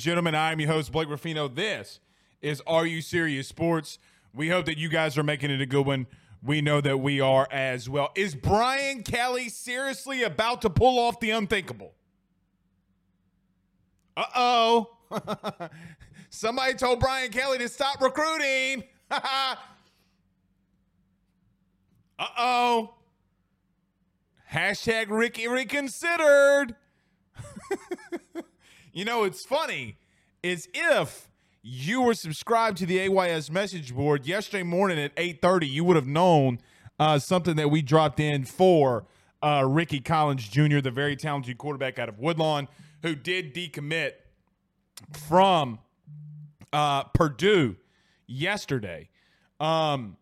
Gentlemen, I am your host, Blake Ruffino. This is Are You Serious Sports? We hope that you guys are making it a good one. We know that we are as well. Is Brian Kelly seriously about to pull off the unthinkable? Uh oh. Somebody told Brian Kelly to stop recruiting. uh oh. Hashtag Ricky reconsidered. you know, it's funny is if you were subscribed to the AYS message board yesterday morning at 8:30, you would have known uh, something that we dropped in for uh, Ricky Collins Jr., the very talented quarterback out of Woodlawn, who did decommit from uh, Purdue yesterday. Um,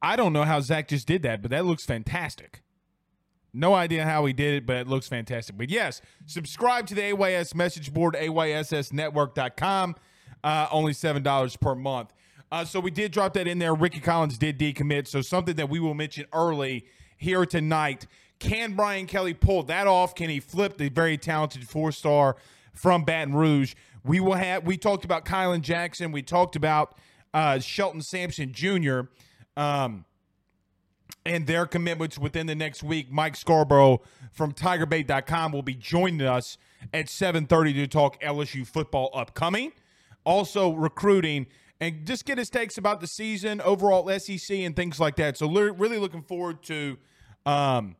I don't know how Zach just did that, but that looks fantastic. No idea how he did it, but it looks fantastic. But yes, subscribe to the AYS message board, AYSSnetwork.com. Uh, only $7 per month. Uh, so we did drop that in there. Ricky Collins did decommit. So something that we will mention early here tonight. Can Brian Kelly pull that off? Can he flip the very talented four star from Baton Rouge? We will have. We talked about Kylan Jackson. We talked about uh, Shelton Sampson Jr. Um, and their commitments within the next week. Mike Scarborough from TigerBait.com will be joining us at 7:30 to talk LSU football upcoming, also recruiting, and just get his takes about the season, overall SEC, and things like that. So really looking forward to um,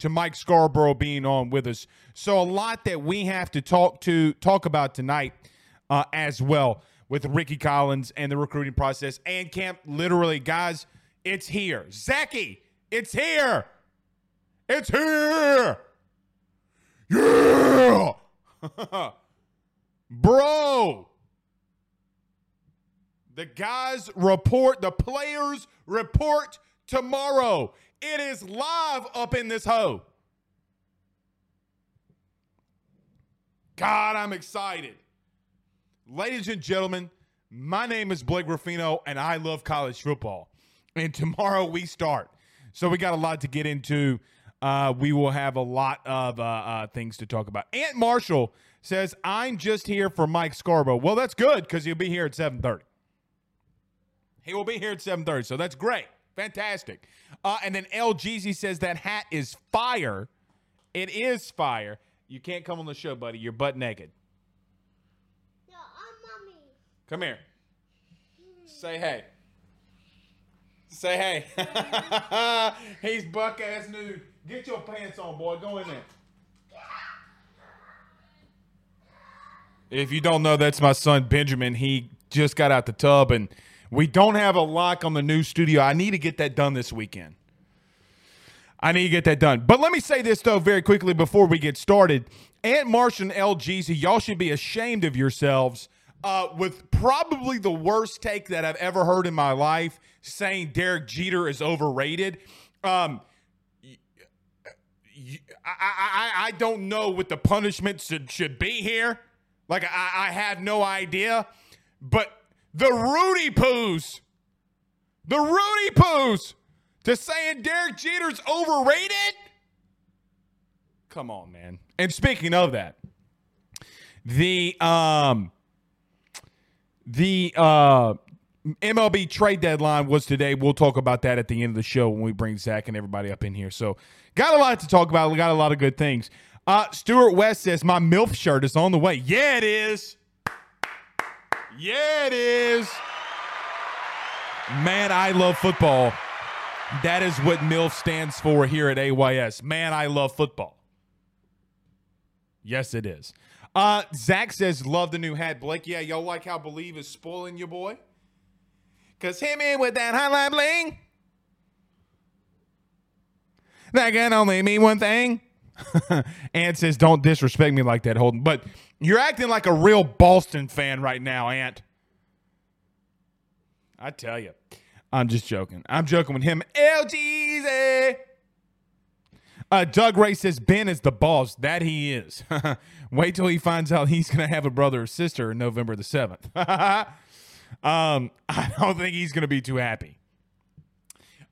to Mike Scarborough being on with us. So a lot that we have to talk to talk about tonight uh, as well with Ricky Collins and the recruiting process and camp. Literally, guys, it's here. Zachy, it's here. It's here. Yeah. Bro. The guys report, the players report tomorrow. It is live up in this hoe. God, I'm excited. Ladies and gentlemen, my name is Blake Ruffino, and I love college football. And tomorrow we start. So we got a lot to get into. Uh, we will have a lot of uh, uh, things to talk about. Aunt Marshall says, "I'm just here for Mike Scarborough." Well, that's good because he'll be here at 7:30. He will be here at 7:30, so that's great, fantastic. Uh, and then LGZ says that hat is fire. It is fire. You can't come on the show, buddy. You're butt naked. No, I'm mommy. Come here. Say hey. Say hey. He's buck ass nude. Get your pants on, boy. Go in there. If you don't know, that's my son Benjamin. He just got out the tub, and we don't have a lock on the new studio. I need to get that done this weekend. I need to get that done. But let me say this though very quickly before we get started. Aunt Marsh and LGZ, y'all should be ashamed of yourselves uh, with probably the worst take that I've ever heard in my life, saying Derek Jeter is overrated. Um, I, I, I don't know what the punishment should, should be here. Like, I, I have no idea. But the Rudy Poos, the Rudy Poos, to saying Derek Jeter's overrated? Come on, man. And speaking of that, the um the uh MLB trade deadline was today. We'll talk about that at the end of the show when we bring Zach and everybody up in here. So, got a lot to talk about. We got a lot of good things. Uh, Stuart West says my MILF shirt is on the way. Yeah, it is. Yeah, it is. Man, I love football. That is what MILF stands for here at AYS. Man, I love football. Yes, it is. Uh, Zach says, love the new hat. Blake, yeah, y'all like how Bleav is spoiling your boy? Cause hit me with that highlight bling. That can only mean one thing. Ant says, don't disrespect me like that, Holden. But you're acting like a real Boston fan right now, Ant. I tell you. I'm just joking. I'm joking with him. LGZ. Uh, Doug Ray says Ben is the boss. That he is. Wait till he finds out he's going to have a brother or sister November the 7th. Um, I don't think he's going to be too happy.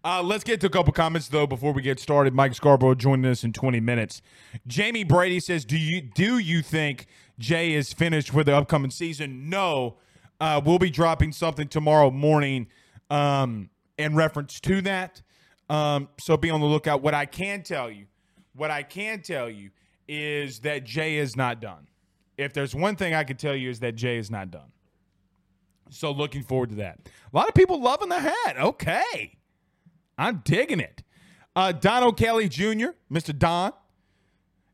Uh, let's get to a couple comments though before we get started. Mike Scarborough joining us in 20 minutes. Jamie Brady says, "Do you do you think Jay is finished for the upcoming season?" No. Uh, we'll be dropping something tomorrow morning um, in reference to that. Um, so be on the lookout. What I can tell you, what I can tell you is that Jay is not done. If there's one thing I can tell you is that Jay is not done. So looking forward to that. A lot of people loving the hat. Okay. I'm digging it. Uh, Donald Kelly Jr., Mr. Don,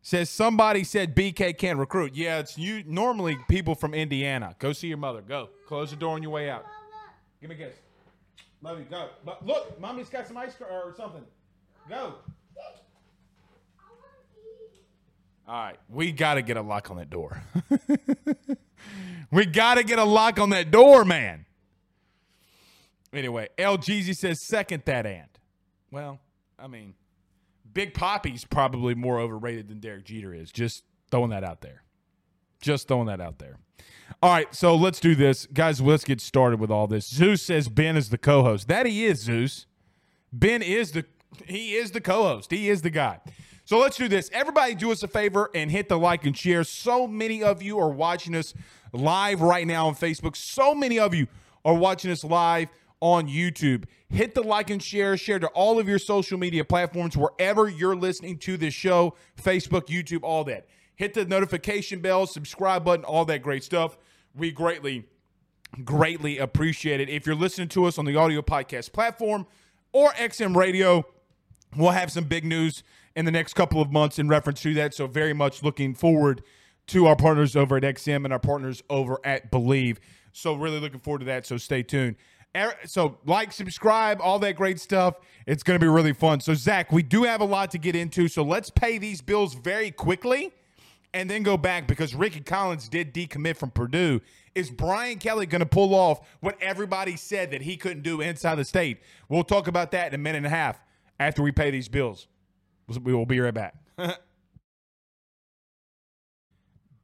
says somebody said BK can't recruit. Yeah, it's you normally people from Indiana. Go see your mother. Go. Close the door on your way out. Give me a kiss. Love you. Go. But look, mommy's got some ice cream or something. Go. All right, we got to get a lock on that door. we got to get a lock on that door, man. Anyway, LGZ says second that ant. Well, I mean, Big Poppy's probably more overrated than Derek Jeter is. Just throwing that out there. Just throwing that out there. All right, so let's do this. Guys, let's get started with all this. Zeus says Ben is the co-host. That he is, Zeus. Ben is the he is the co-host. He is the guy. So let's do this. Everybody do us a favor and hit the like and share. So many of you are watching us live right now on Facebook. So many of you are watching us live on YouTube. Hit the like and share, share to all of your social media platforms wherever you're listening to this show Facebook, YouTube, all that. Hit the notification bell, subscribe button, all that great stuff. We greatly, greatly appreciate it. If you're listening to us on the audio podcast platform or XM radio, we'll have some big news in the next couple of months in reference to that. So, very much looking forward to our partners over at XM and our partners over at Bleav. So, really looking forward to that. So, stay tuned. Er, so, like, subscribe, all that great stuff. It's going to be really fun. So, Zach, we do have a lot to get into. So, let's pay these bills very quickly and then go back because Ricky Collins did decommit from Purdue. Is Brian Kelly going to pull off what everybody said that he couldn't do inside the state? We'll talk about that in a minute and a half after we pay these bills. We will be right back.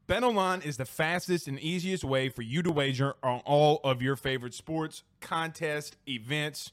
BetOnline is the fastest and easiest way for you to wager on all of your favorite sports, contests, events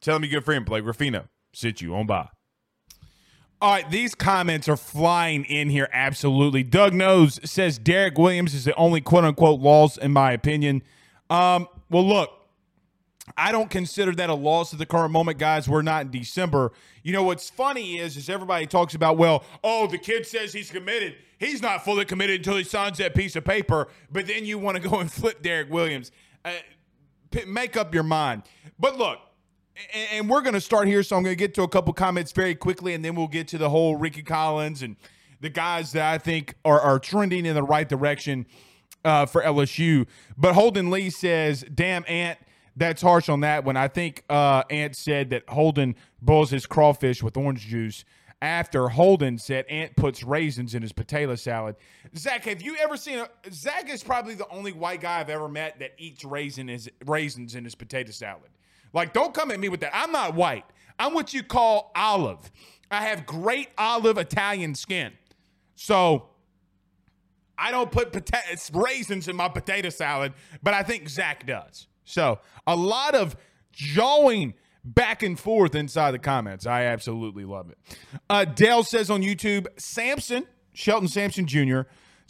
Tell them your good friend Blake Ruffino sit you on by. All right, these comments are flying in here. Absolutely. Doug Knows says Derek Williams is the only quote unquote loss, in my opinion. Um, well, look, I don't consider that a loss at the current moment, guys. We're not in December. You know what's funny is, is everybody talks about, well, oh, the kid says he's committed. He's not fully committed until he signs that piece of paper. But then you want to go and flip Derek Williams. Uh, make up your mind. But look, and, we're going to start here, so I'm going to get to a couple comments very quickly, and then we'll get to the whole Ricky Collins and the guys that I think are, are trending in the right direction uh, for LSU. But Holden Lee says, "Damn, Ant." That's harsh on that one. I think uh, Ant said that Holden boils his crawfish with orange juice after Holden said Ant puts raisins in his potato salad. Zach, have you ever seen a Zach is probably the only white guy I've ever met that eats raisin is, raisins in his potato salad. Like, don't come at me with that. I'm not white. I'm what you call olive. I have great olive Italian skin. So I don't put pota- raisins in my potato salad, but I think Zach does. So a lot of jawing back and forth inside the comments. I absolutely love it. Uh, Dale says on YouTube, Sampson, Shelton Sampson Jr.,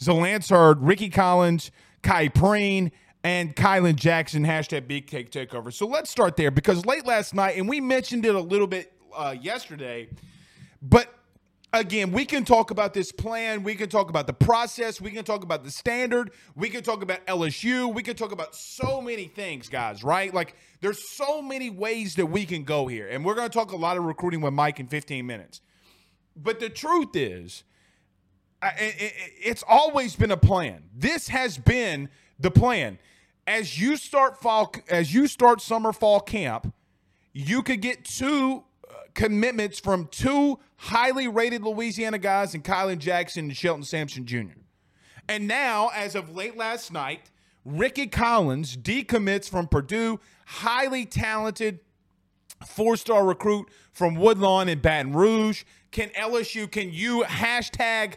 Zalance Ricky Collins, Khai Prean, and Kylan Jackson, hashtag Big Cake Takeover. So let's start there because late last night, and we mentioned it a little bit uh, yesterday, but again, we can talk about this plan. We can talk about the process. We can talk about the standard. We can talk about LSU. We can talk about so many things, guys, right? Like, there's so many ways that we can go here. And we're going to talk a lot of recruiting with Mike in 15 minutes. But the truth is, it's always been a plan. This has been the plan. As you start fall, as you start summer fall camp, you could get two uh, commitments from two highly rated Louisiana guys and Kylan Jackson and Shelton Sampson Jr. And now, as of late last night, Ricky Collins decommits from Purdue, highly talented four-star recruit from Woodlawn in Baton Rouge. Can LSU, can you hashtag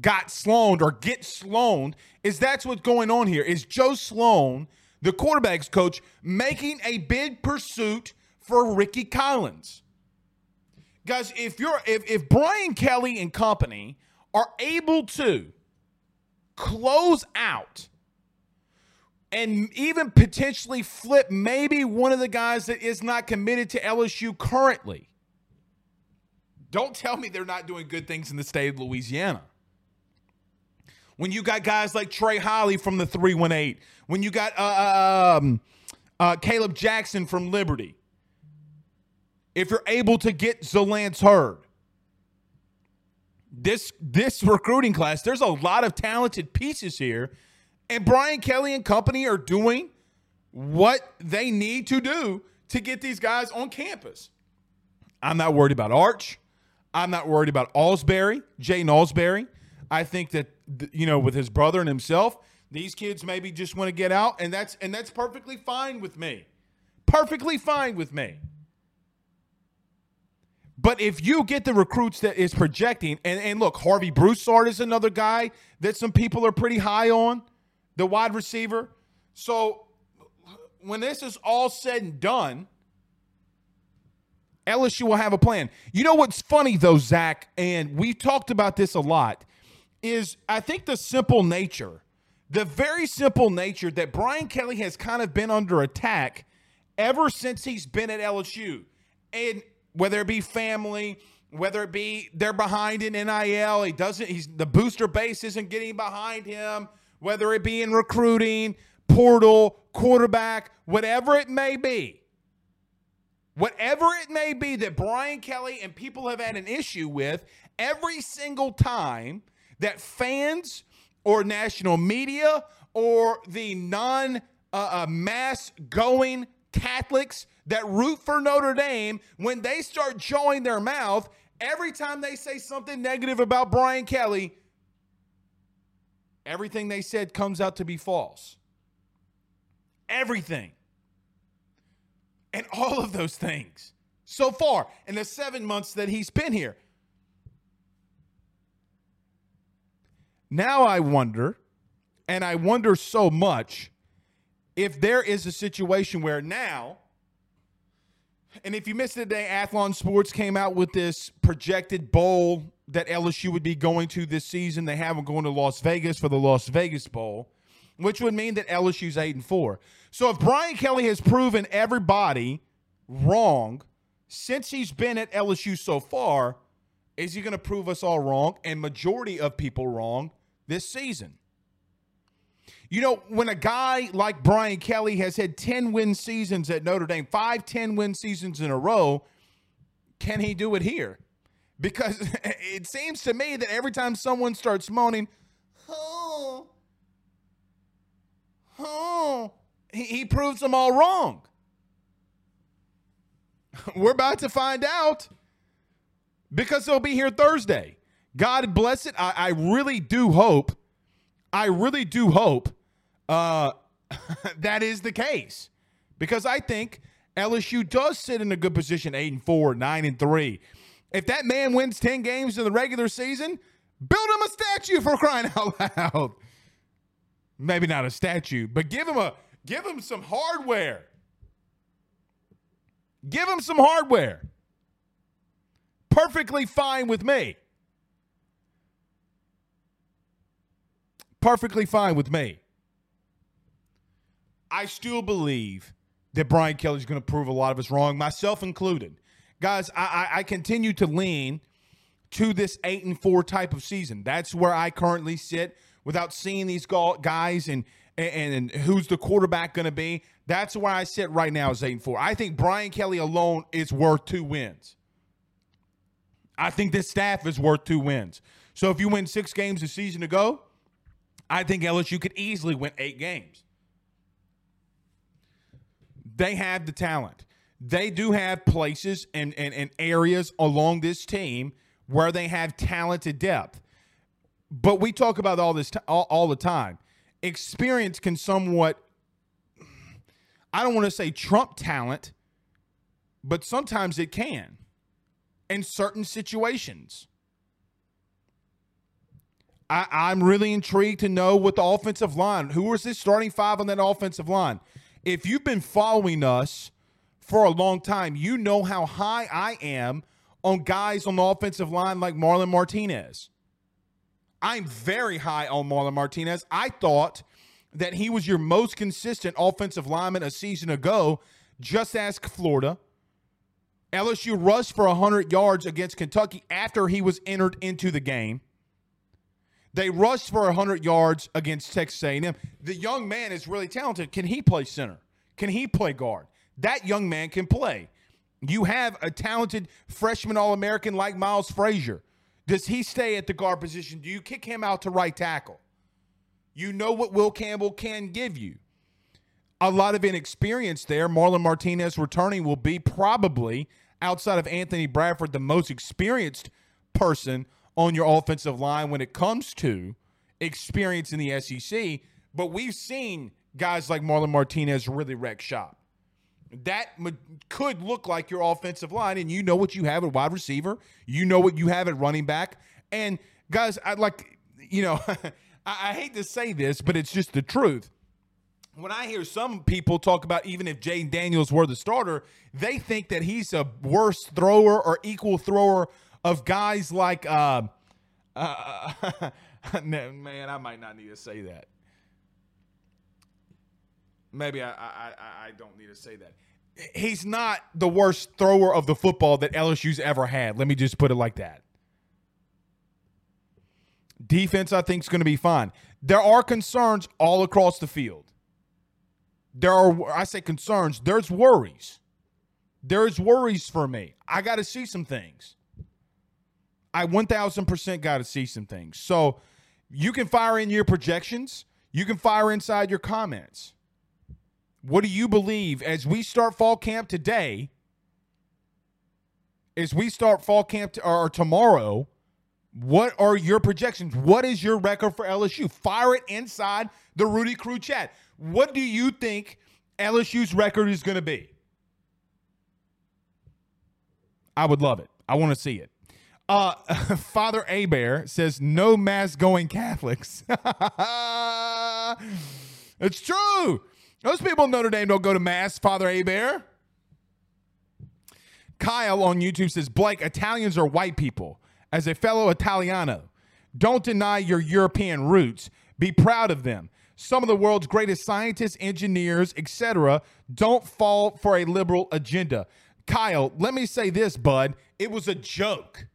got Sloan or get Sloan? Is that's what's going on here? Is Joe Sloan, the quarterback's coach, making a big pursuit for Ricky Collins? Guys, if you're if, if Brian Kelly and company are able to close out and even potentially flip maybe one of the guys that is not committed to LSU currently. Don't tell me they're not doing good things in the state of Louisiana. When you got guys like Trey Holly from the 318, when you got uh, uh, um, uh, Caleb Jackson from Liberty, if you're able to get Zalance Heard. This this recruiting class, there's a lot of talented pieces here, and Brian Kelly and company are doing what they need to do to get these guys on campus. I'm not worried about Arch. I'm not worried about Alsbury, Jay Alsbury. I think that you know, with his brother and himself, these kids maybe just want to get out, and that's and that's perfectly fine with me. Perfectly fine with me. But if you get the recruits that is projecting, and, and look, Harvey Broussard is another guy that some people are pretty high on, the wide receiver. So when this is all said and done, LSU will have a plan. You know what's funny though, Zach, and we've talked about this a lot, is I think the simple nature, the very simple nature that Brian Kelly has kind of been under attack ever since he's been at LSU. And whether it be family, whether it be they're behind in NIL, he doesn't, he's the booster base isn't getting behind him, whether it be in recruiting, portal, quarterback, whatever it may be. Whatever it may be that Brian Kelly and people have had an issue with, every single time that fans or national media or the non uh, uh, mass going Catholics that root for Notre Dame, when they start showing their mouth, every time they say something negative about Brian Kelly, everything they said comes out to be false. Everything. And all of those things so far in the seven months that he's been here. Now I wonder, and I wonder so much, if there is a situation where now, and if you missed it today, Athlon Sports came out with this projected bowl that LSU would be going to this season. They have them going to Las Vegas for the Las Vegas Bowl, which would mean that LSU's eight and four. So if Brian Kelly has proven everybody wrong since he's been at LSU so far, is he going to prove us all wrong and majority of people wrong this season? You know, when a guy like Brian Kelly has had 10 win seasons at Notre Dame, five 10 win seasons in a row, can he do it here? Because it seems to me that every time someone starts moaning, oh, oh, he, he proves them all wrong. We're about to find out because they'll be here Thursday. God bless it. I, I really do hope, I really do hope uh, that is the case because I think LSU does sit in a good position, eight and four, nine and three. If that man wins ten games in the regular season, build him a statue for crying out loud. Maybe not a statue, but give him a give him some hardware. Give him some hardware. Perfectly fine with me. Perfectly fine with me. I still believe that Brian Kelly's going to prove a lot of us wrong, myself included. Guys, I, I, I continue to lean to this eight and four type of season. That's where I currently sit without seeing these guys and and, and who's the quarterback going to be. That's where I sit right now is eight and four. I think Brian Kelly alone is worth two wins. I think this staff is worth two wins. So if you win six games a season ago, I think LSU could easily win eight games. They have the talent. They do have places and, and, and areas along this team where they have talented depth. But we talk about all this t- all, all the time. Experience can somewhat, I don't want to say trump talent, but sometimes it can in certain situations. I, I'm really intrigued to know what the offensive line, who is this starting five on that offensive line? if you've been following us for a long time, you know how high I am on guys on the offensive line like Marlon Martinez. I'm very high on Marlon Martinez. I thought that he was your most consistent offensive lineman a season ago. Just ask Florida. LSU rushed for 100 yards against Kentucky after he was entered into the game. They rushed for 100 yards against Texas A&M. The young man is really talented. Can he play center? Can he play guard? That young man can play. You have a talented freshman All-American like Miles Frazier. Does he stay at the guard position? Do you kick him out to right tackle? You know what Will Campbell can give you. A lot of inexperience there. Marlon Martinez returning will be probably outside of Anthony Bradford the most experienced person on your offensive line when it comes to experience in the SEC. But we've seen guys like Marlon Martinez really wreck shop. That could look like your offensive line, and you know what you have at wide receiver. You know what you have at running back. And guys, I like, you know, I, hate to say this, but it's just the truth when I hear some people talk about even if Jayden Daniels were the starter, they think that he's a worse thrower or equal thrower of guys like uh, uh, man, I might not need to say that. Maybe I, I, I don't need to say that. He's not the worst thrower of the football that LSU's ever had. Let me just put it like that. Defense, I think, is going to be fine. There are concerns all across the field. There are, I say concerns, there's worries. There's worries for me. I got to see some things. I 1000% got to see some things. So, You can fire in your projections. You can fire inside your comments. What do you believe as we start fall camp today? As we start fall camp or tomorrow, what are your projections? What is your record for LSU? Fire it inside the Rudy Crew chat. What do you think LSU's record is going to be? I would love it. I want to see it. Uh, Father Abear says no mass going Catholics. it's true. Those people in Notre Dame don't go to mass. Father Abear. Kyle on YouTube says Blake Italians are white people. As a fellow Italiano, don't deny your European roots. Be proud of them. Some of the world's greatest scientists, engineers, etc., don't fall for a liberal agenda. Kyle, let me say this, bud. It was a joke.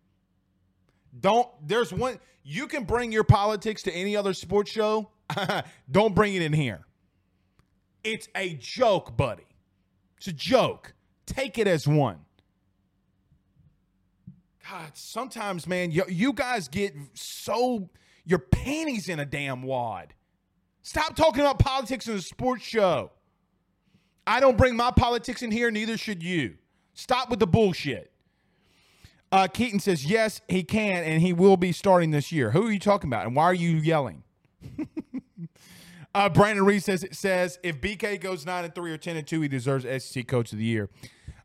Don't, there's one, you can bring your politics to any other sports show. Don't bring it in here. It's a joke, buddy. It's a joke. Take it as one. God, sometimes, man, you, you guys get so, your panties in a damn wad. Stop talking about politics in a sports show. I don't bring my politics in here, neither should you. Stop with the bullshit. Uh, Keaton says, yes, he can, and he will be starting this year. Who are you talking about, and why are you yelling? uh, Brandon Reed says, says, if BK goes 9 and 3 or 10 and 2, he deserves SEC Coach of the Year.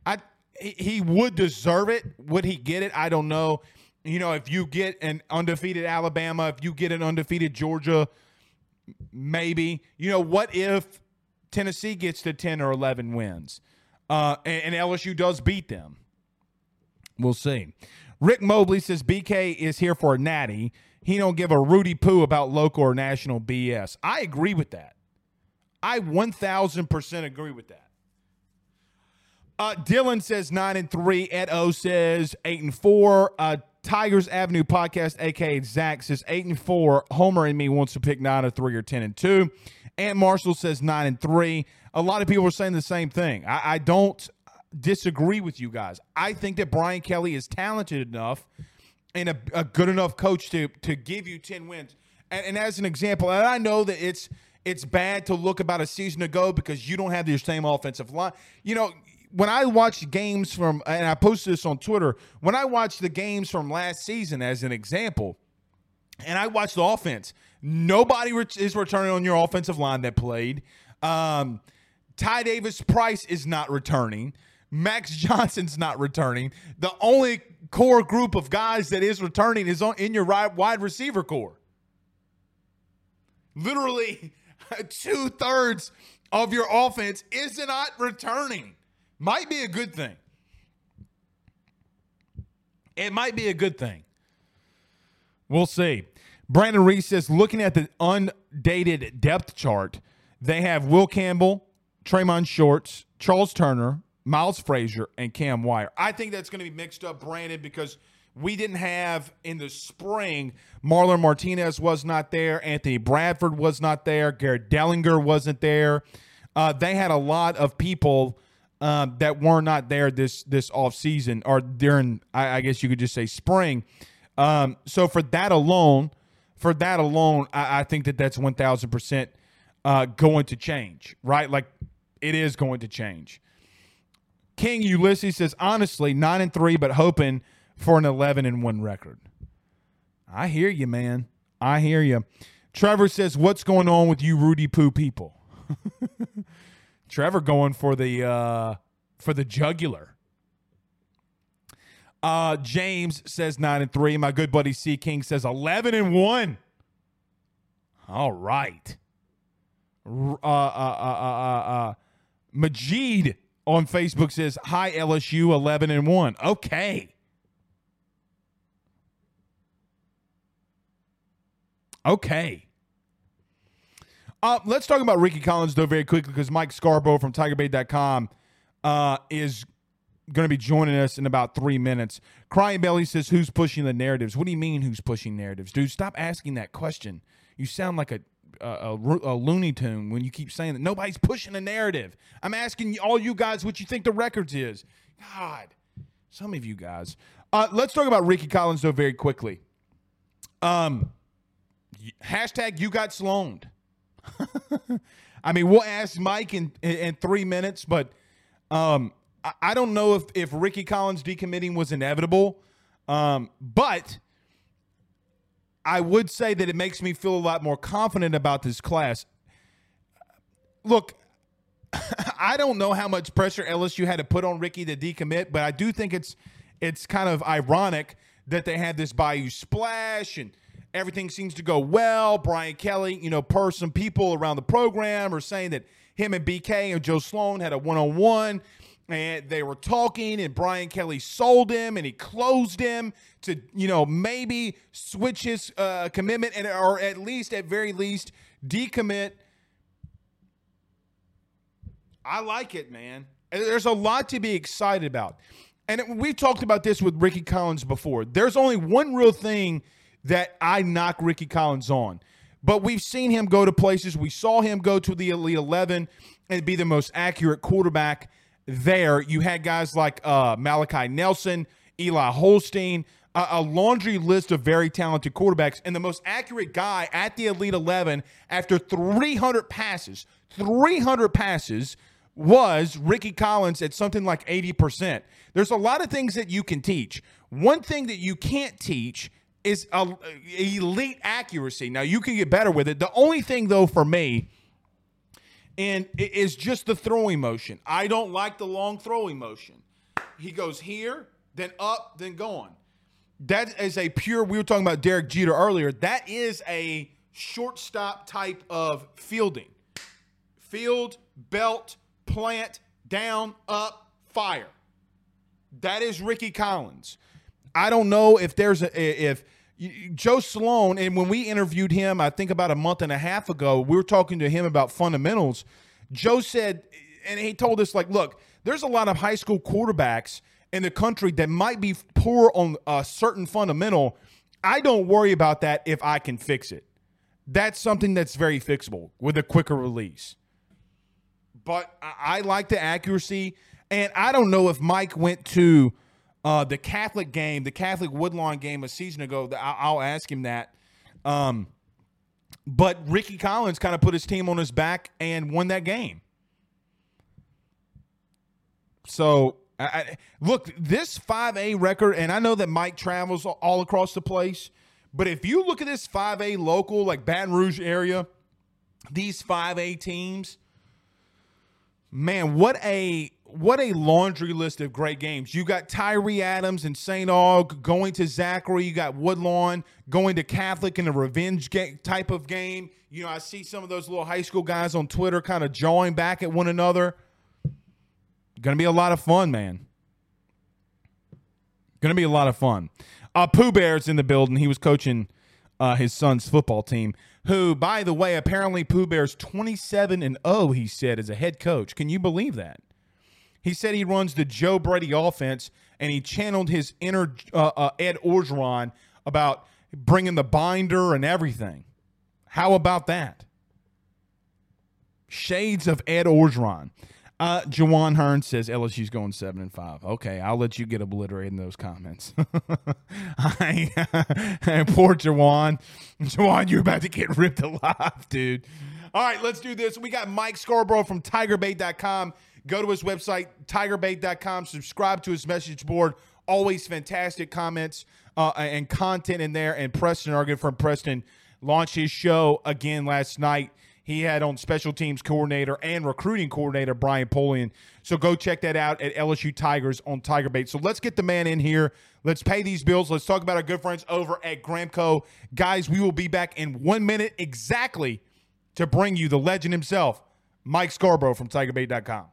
I he, he would deserve it. Would he get it? I don't know. You know, if you get an undefeated Alabama, if you get an undefeated Georgia, maybe. You know, what if Tennessee gets to 10 or 11 wins uh, and, and LSU does beat them? We'll see. Rick Mobley says BK is here for a natty. He don't give a Rudy poo about local or national BS. I agree with that. I 1000% agree with that. Uh, Dylan says nine and three. Ed O says eight and four. Uh, Tigers Avenue podcast, aka Zach, says eight and four. Homer and me wants to pick nine or three or ten and two. Aunt Marshall says nine and three. A lot of people are saying the same thing. I, I don't disagree with you guys. I think that Brian Kelly is talented enough and a, a good enough coach to to give you ten wins. And, and as an example, and I know that it's it's bad to look about a season ago because you don't have your same offensive line. You know, when I watch games from, and I posted this on Twitter, when I watch the games from last season as an example, and I watch the offense, nobody is returning on your offensive line that played. Um, Ty Davis Price is not returning. Max Johnson's not returning. The only core group of guys that is returning is on in your wide receiver core. Literally, two thirds of your offense is not returning. Might be a good thing. It might be a good thing. We'll see. Brandon Reese says, looking at the undated depth chart, they have Will Campbell, Tremont Shorts, Charles Turner, Miles Frazier, and Cam Wire. I think that's going to be mixed up, Brandon, because we didn't have in the spring, Marlon Martinez was not there, Anthony Bradford was not there, Garrett Dellinger wasn't there. Uh, they had a lot of people um, that were not there this this off season or during, I, I guess you could just say spring. Um, so for that alone, for that alone, I, I think that that's one thousand percent uh, going to change, right? Like it is going to change. King Ulysses says, honestly, nine and three, but hoping for an eleven and one record. I hear you, man. I hear you. Trevor says, "What's going on with you, Rudy Poo people?" Trevor going for the uh, for the jugular. Uh, James says nine and three. My good buddy C King says eleven and one. All right. Uh, uh, uh, uh, uh, Majid on Facebook says, Hi, LSU, 11 and 1. Okay. Okay. Uh, let's talk about Ricky Collins, though, very quickly, because Mike Scarborough from TigerBait.com uh, is going to be joining us in about three minutes. Crying Belly says, Who's pushing the narratives? What do you mean, who's pushing narratives? Dude, stop asking that question. You sound like a a, a, a, Looney Tune when you keep saying that nobody's pushing a narrative. I'm asking all you guys what you think the records is. God, some of you guys. Uh, let's talk about Ricky Collins though very quickly. Um, hashtag you got Sloaned. I mean, we'll ask Mike in, in, three minutes, but um, I, I, don't know if, if Ricky Collins decommitting was inevitable. Um, but I would say that it makes me feel a lot more confident about this class. Look, I don't know how much pressure LSU had to put on Ricky to decommit, but I do think it's it's kind of ironic that they had this Bayou splash and everything seems to go well. Brian Kelly, you know, per some people around the program are saying that him and BK and Joe Sloan had a one on one and they were talking and Brian Kelly sold him and he closed him to, you know, maybe switch his uh, commitment and or at least at very least decommit. I like it, man. There's a lot to be excited about. And we've talked about this with Ricky Collins before. There's only one real thing that I knock Ricky Collins on. But we've seen him go to places. We saw him go to the Elite 11 and be the most accurate quarterback there. You had guys like uh, Malachi Nelson, Eli Holstein, a, a laundry list of very talented quarterbacks. And the most accurate guy at the Elite 11 after 300 passes, 300 passes was Ricky Collins at something like 80%. There's a lot of things that you can teach. One thing that you can't teach is a, elite accuracy. Now you can get better with it. The only thing though for me and it is just the throwing motion. I don't like the long throwing motion. He goes here, then up, then gone. That is a pure. We were talking about Derek Jeter earlier. That is a shortstop type of fielding. Field, belt, plant, down, up, fire. That is Ricky Collins. I don't know if there's a if Joe Sloan, and when we interviewed him, I think about a month and a half ago, we were talking to him about fundamentals. Joe said, and he told us, like, look, there's a lot of high school quarterbacks in the country that might be poor on a certain fundamental. I don't worry about that if I can fix it. That's something that's very fixable with a quicker release. But I, I like the accuracy, and I don't know if Mike went to uh, the Catholic game, the Catholic Woodlawn game a season ago, I'll, I'll ask him that. Um, but Ricky Collins kind of put his team on his back and won that game. So, I, look, this 5A record, and I know that Mike travels all across the place, but if you look at this 5A local, like Baton Rouge area, these 5A teams, man, what a what a laundry list of great games. You got Tyree Adams and St. Aug going to Zachary. You got Woodlawn going to Catholic in a revenge type of game. You know, I see some of those little high school guys on Twitter kind of jawing back at one another. Going to be a lot of fun, man. Going to be a lot of fun. Uh, Pooh Bear's in the building. He was coaching uh, his son's football team, who, by the way, apparently Pooh Bear's 27 and 0, he said, as a head coach. Can you believe that? He said he runs the Joe Brady offense, and he channeled his inner uh, uh, Ed Orgeron about bringing the binder and everything. How about that? Shades of Ed Orgeron. Uh, Jawan Hearn says LSU's going seven and five. Okay, I'll let you get obliterated in those comments. I, poor Jawan. Jawan, you're about to get ripped alive, dude. All right, let's do this. We got Mike Scarborough from TigerBait.com. Go to his website, tigerbait.com. Subscribe to his message board. Always fantastic comments uh, and content in there. And Preston, our good friend Preston, launched his show again last night. He had on special teams coordinator and recruiting coordinator Brian Polian. So go check that out at LSU Tigers on Tiger Bait. So let's get the man in here. Let's pay these bills. Let's talk about our good friends over at Gramco. Guys, we will be back in one minute exactly to bring you the legend himself, Mike Scarborough from TigerBait.com.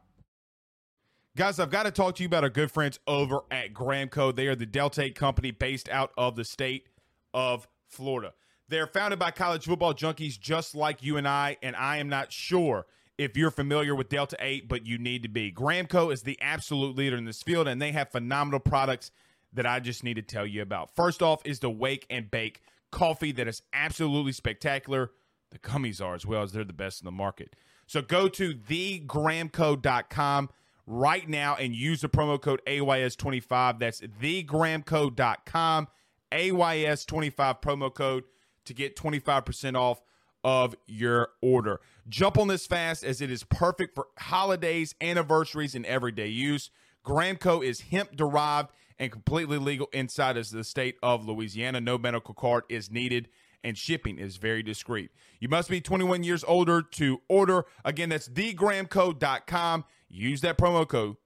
Guys, I've got to talk to you about our good friends over at Gramco. They are the Delta 8 company based out of the state of Florida. They're founded by college football junkies just like you and I, and I am not sure if you're familiar with Delta 8, but you need to be. Gramco is the absolute leader in this field, and they have phenomenal products that I just need to tell you about. First off is the Wake and Bake coffee that is absolutely spectacular. The gummies are as well as they're the best in the market. So go to thegramco.com right now and use the promo code AYS25. That's thegramco.com, AYS25 promo code to get 25% off of your order. Jump on this fast as it is perfect for holidays, anniversaries, and everyday use. Gramco is hemp derived and completely legal inside of the state of Louisiana. No medical card is needed and shipping is very discreet. You must be 21 years older to order. Again, that's thegramco.com. Use that promo code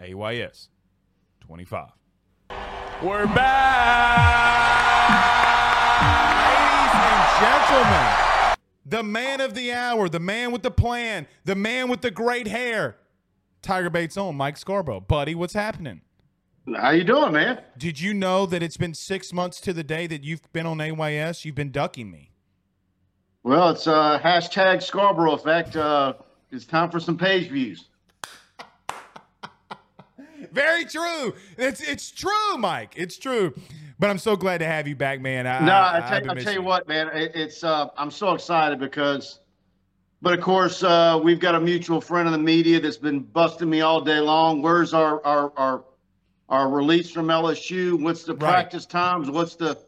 AYS25. We're back. Ladies and gentlemen, the man of the hour, the man with the plan, the man with the great hair, Tiger Bait's own Mike Scarborough. Buddy, what's happening? How you doing, man? Did you know that it's been six months to the day that you've been on AYS? You've been ducking me. Well, it's uh, hashtag Scarborough effect. Uh, it's time for some page views. Very true. It's it's true, Mike. It's true. But I'm so glad to have you back, man. I, no, I, I, tell, I tell you what, man. It, it's uh, I'm so excited because, but of course, uh, we've got a mutual friend in the media that's been busting me all day long. Where's our our our our release from LSU? What's the Right. practice times? What's the,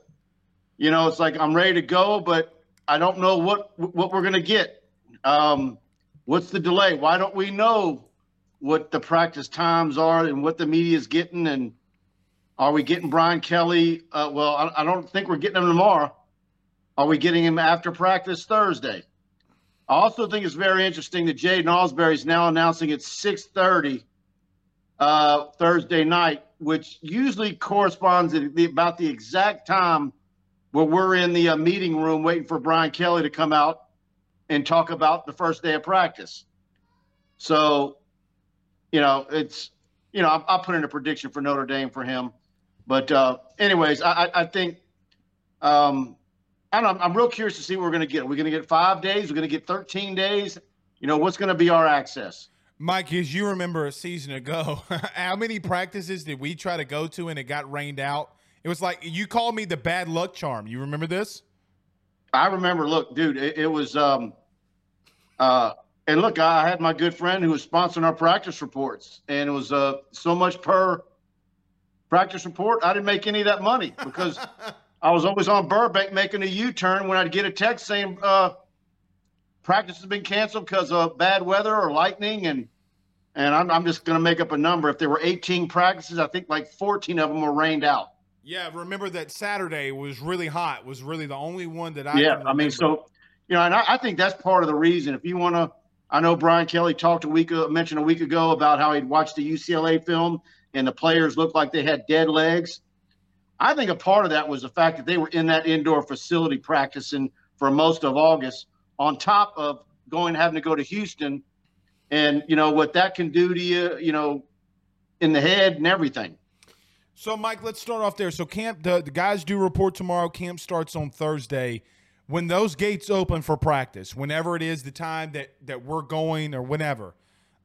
you know, it's like I'm ready to go, but I don't know what what we're gonna get. Um, what's the delay? Why don't we know what the practice times are and what the media is getting? And are we getting Brian Kelly? Uh, well, I, I don't think we're getting him tomorrow. Are we getting him after practice Thursday? I also think it's very interesting that Jay Osbury is now announcing it's 6:30 uh, Thursday night, which usually corresponds to the, about the exact time where we're in the uh, meeting room waiting for Brian Kelly to come out and talk about the first day of practice. So, you know, it's you know, I'll, I'll put in a prediction for Notre Dame for him. But uh, anyways, I, I, I think um, I don't. I'm real curious to see what we're going to get. We're going to get five days? We're going to get 13 days. You know, what's going to be our access? Mike, as you remember a season ago, how many practices did we try to go to and it got rained out? It was like you called me the bad luck charm. You remember this? I remember, look, dude, it, it was, um, uh, and look, I had my good friend who was sponsoring our practice reports, and it was uh, so much per practice report. I didn't make any of that money because I was always on Burbank making a U turn when I'd get a text saying uh, practice has been canceled because of bad weather or lightning, and and I'm, I'm just going to make up a number. If there were 18 practices, I think like 14 of them were rained out. Yeah, remember that Saturday was really hot. Was really the only one that I yeah, I mean, so you know, and I, I think that's part of the reason. If you want to, I know Brian Kelly talked a week mentioned a week ago about how he'd watched the UCLA film and the players looked like they had dead legs. I think a part of that was the fact that they were in that indoor facility practicing for most of August, on top of going having to go to Houston, and you know what that can do to you, you know, in the head and everything. So, Mike, let's start off there. So, camp the, the guys do report tomorrow. Camp starts on Thursday. When those gates open for practice, whenever it is the time that that we're going or whenever,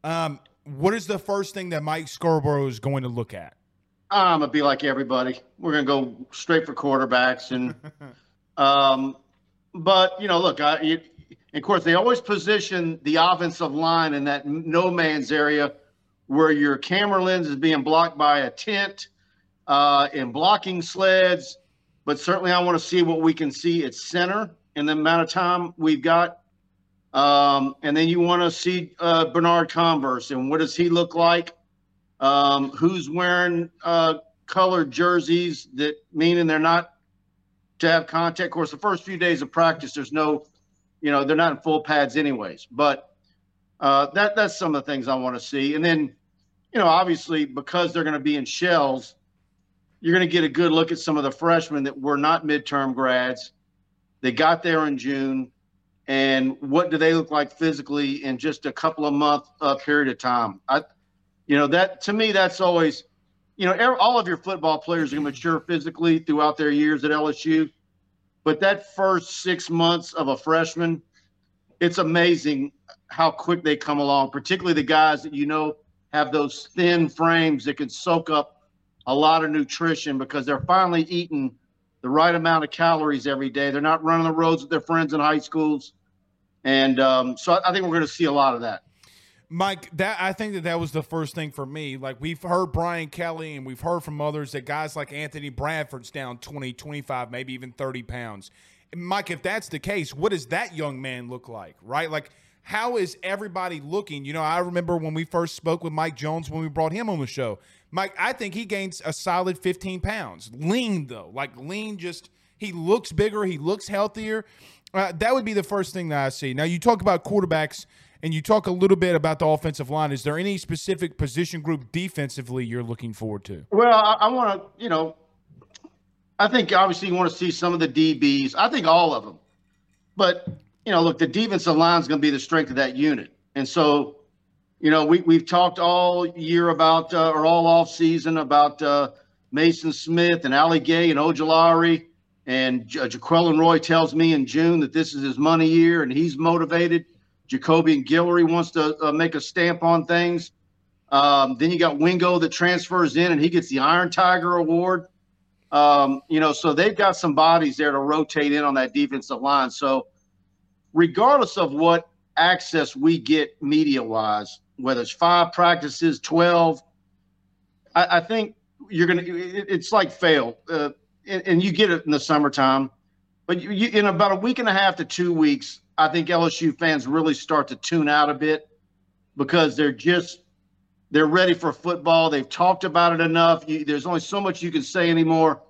um, what is the first thing that Mike Scarborough is going to look at? I'm gonna be like everybody. We're gonna go straight for quarterbacks, and um, but you know, look, I, you, of course, they always position the offensive line in that no man's area where your camera lens is being blocked by a tent uh, and blocking sleds. But certainly, I want to see what we can see at center in the amount of time we've got. Um, and then you want to see uh, Bernard Converse and what does he look like? Um, who's wearing uh, colored jerseys that meaning they're not to have contact. Of course, the first few days of practice, there's no, you know, they're not in full pads anyways. But uh, that that's some of the things I want to see. And then, you know, obviously because they're going to be in shells, you're going to get a good look at some of the freshmen that were not midterm grads. They got there in June, and what do they look like physically in just a couple of month uh, period of time? I, you know, that to me, that's always, you know, all of your football players are going to mature physically throughout their years at LSU, but that first six months of a freshman, it's amazing how quick they come along. Particularly the guys that you know have those thin frames that can soak up a lot of nutrition because they're finally eating the right amount of calories every day. They're not running the roads with their friends in high schools, and um, so I, I think we're going to see a lot of that. Mike, that I think that that was the first thing for me. Like we've heard Brian Kelly and we've heard from others that guys like Anthony Bradford's down 20, 25, maybe even 30 pounds. Mike, if that's the case, what does that young man look like, right? Like, how is everybody looking? You know, I remember when we first spoke with Mike Jones when we brought him on the show. Mike, I think he gains a solid 15 pounds. Lean, though, like lean, just he looks bigger, he looks healthier. Uh, that would be the first thing that I see. Now, you talk about quarterbacks and you talk a little bit about the offensive line. Is there any specific position group defensively you're looking forward to? Well, I, I want to, you know, I think obviously you want to see some of the DBs. I think all of them. But, you know, look, the defensive line is going to be the strength of that unit. And so, you know, we, we've talked all year about, uh, or all off season about uh, Maason Smith and Ali Gaye and Ojulari. And J- Jaquelin Roy tells me in June that this is his money year and he's motivated. Jacobian Guillory wants to uh, make a stamp on things. Um, then you got Wingo that transfers in and he gets the Iron Tiger Award. Um, you know, so they've got some bodies there to rotate in on that defensive line. So, regardless of what access we get media wise, whether it's five practices, 12, I, I think you're going to, it's like fail. Uh, and, and, you get it in the summertime. But you, you, in about a week and a half to two weeks, I think LSU fans really start to tune out a bit because they're just they're ready for football. They've talked about it enough. You, there's only so much you can say anymore.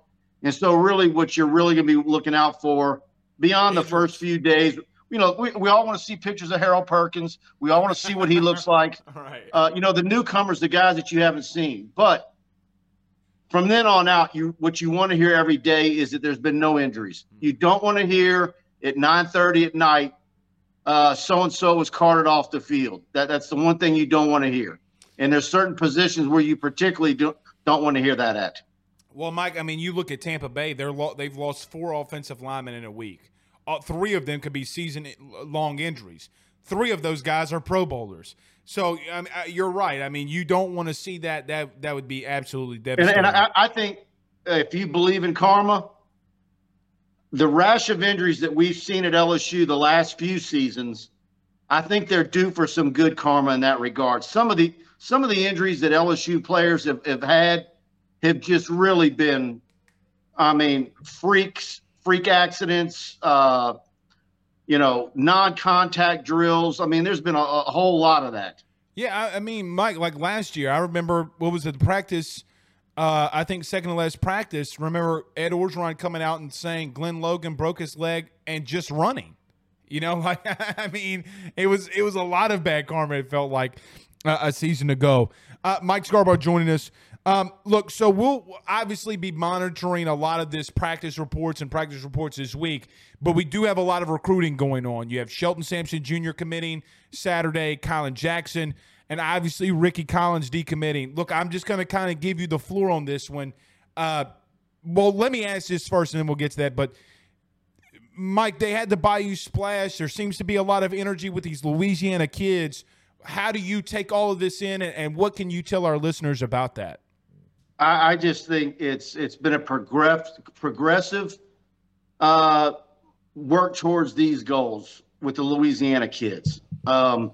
And so, really, what you're really going to be looking out for beyond the first few days, you know, we, we all want to see pictures of Harold Perkins. We all want to see what he looks like. right. Uh, you know, the newcomers, the guys that you haven't seen. But from then on out, you what you want to hear every day is that there's been no injuries. Hmm. You don't want to hear at 9:30 at night, so and so was carted off the field. That that's the one thing you don't want to hear. And there's certain positions where you particularly don't don't want to hear that at. Well, Mike, I mean, you look at Tampa Bay; they're lo- they've lost four offensive linemen in a week. Uh, three of them could be season-long injuries. Three of those guys are Pro Bowlers. So I mean, you're right. I mean, you don't want to see that. That that would be absolutely devastating. And, and I, I think if you believe in karma, the rash of injuries that we've seen at LSU the last few seasons, I think they're due for some good karma in that regard. Some of the some of the injuries that LSU players have, have had have just really been, I mean, freaks, freak accidents, uh, you know, non-contact drills. I mean, there's been a, a whole lot of that. Yeah, I, I, mean, Mike, like last year, I remember what was it, the practice. Uh, I think second to last practice. Remember Ed Orgeron coming out and saying Glen Logan broke his leg and just running. You know, like I mean, it was it was a lot of bad karma. It felt like uh, a season ago. Uh, Mike Scarborough joining us. Um, look, so we'll obviously be monitoring a lot of this practice reports and practice reports this week, but we do have a lot of recruiting going on. You have Shelton Sampson Jr. committing Saturday, Colin Jackson, and obviously Ricky Collins decommitting. Look, I'm just going to kind of give you the floor on this one. Uh, well, let me ask this first, and then we'll get to that. But Mike, they had the Bayou Splash. There seems to be a lot of energy with these Louisiana kids how do you take all of this in, and, and what can you tell our listeners about that? I, I just think it's it's been a progress, progressive uh, work towards these goals with the Louisiana kids. Um,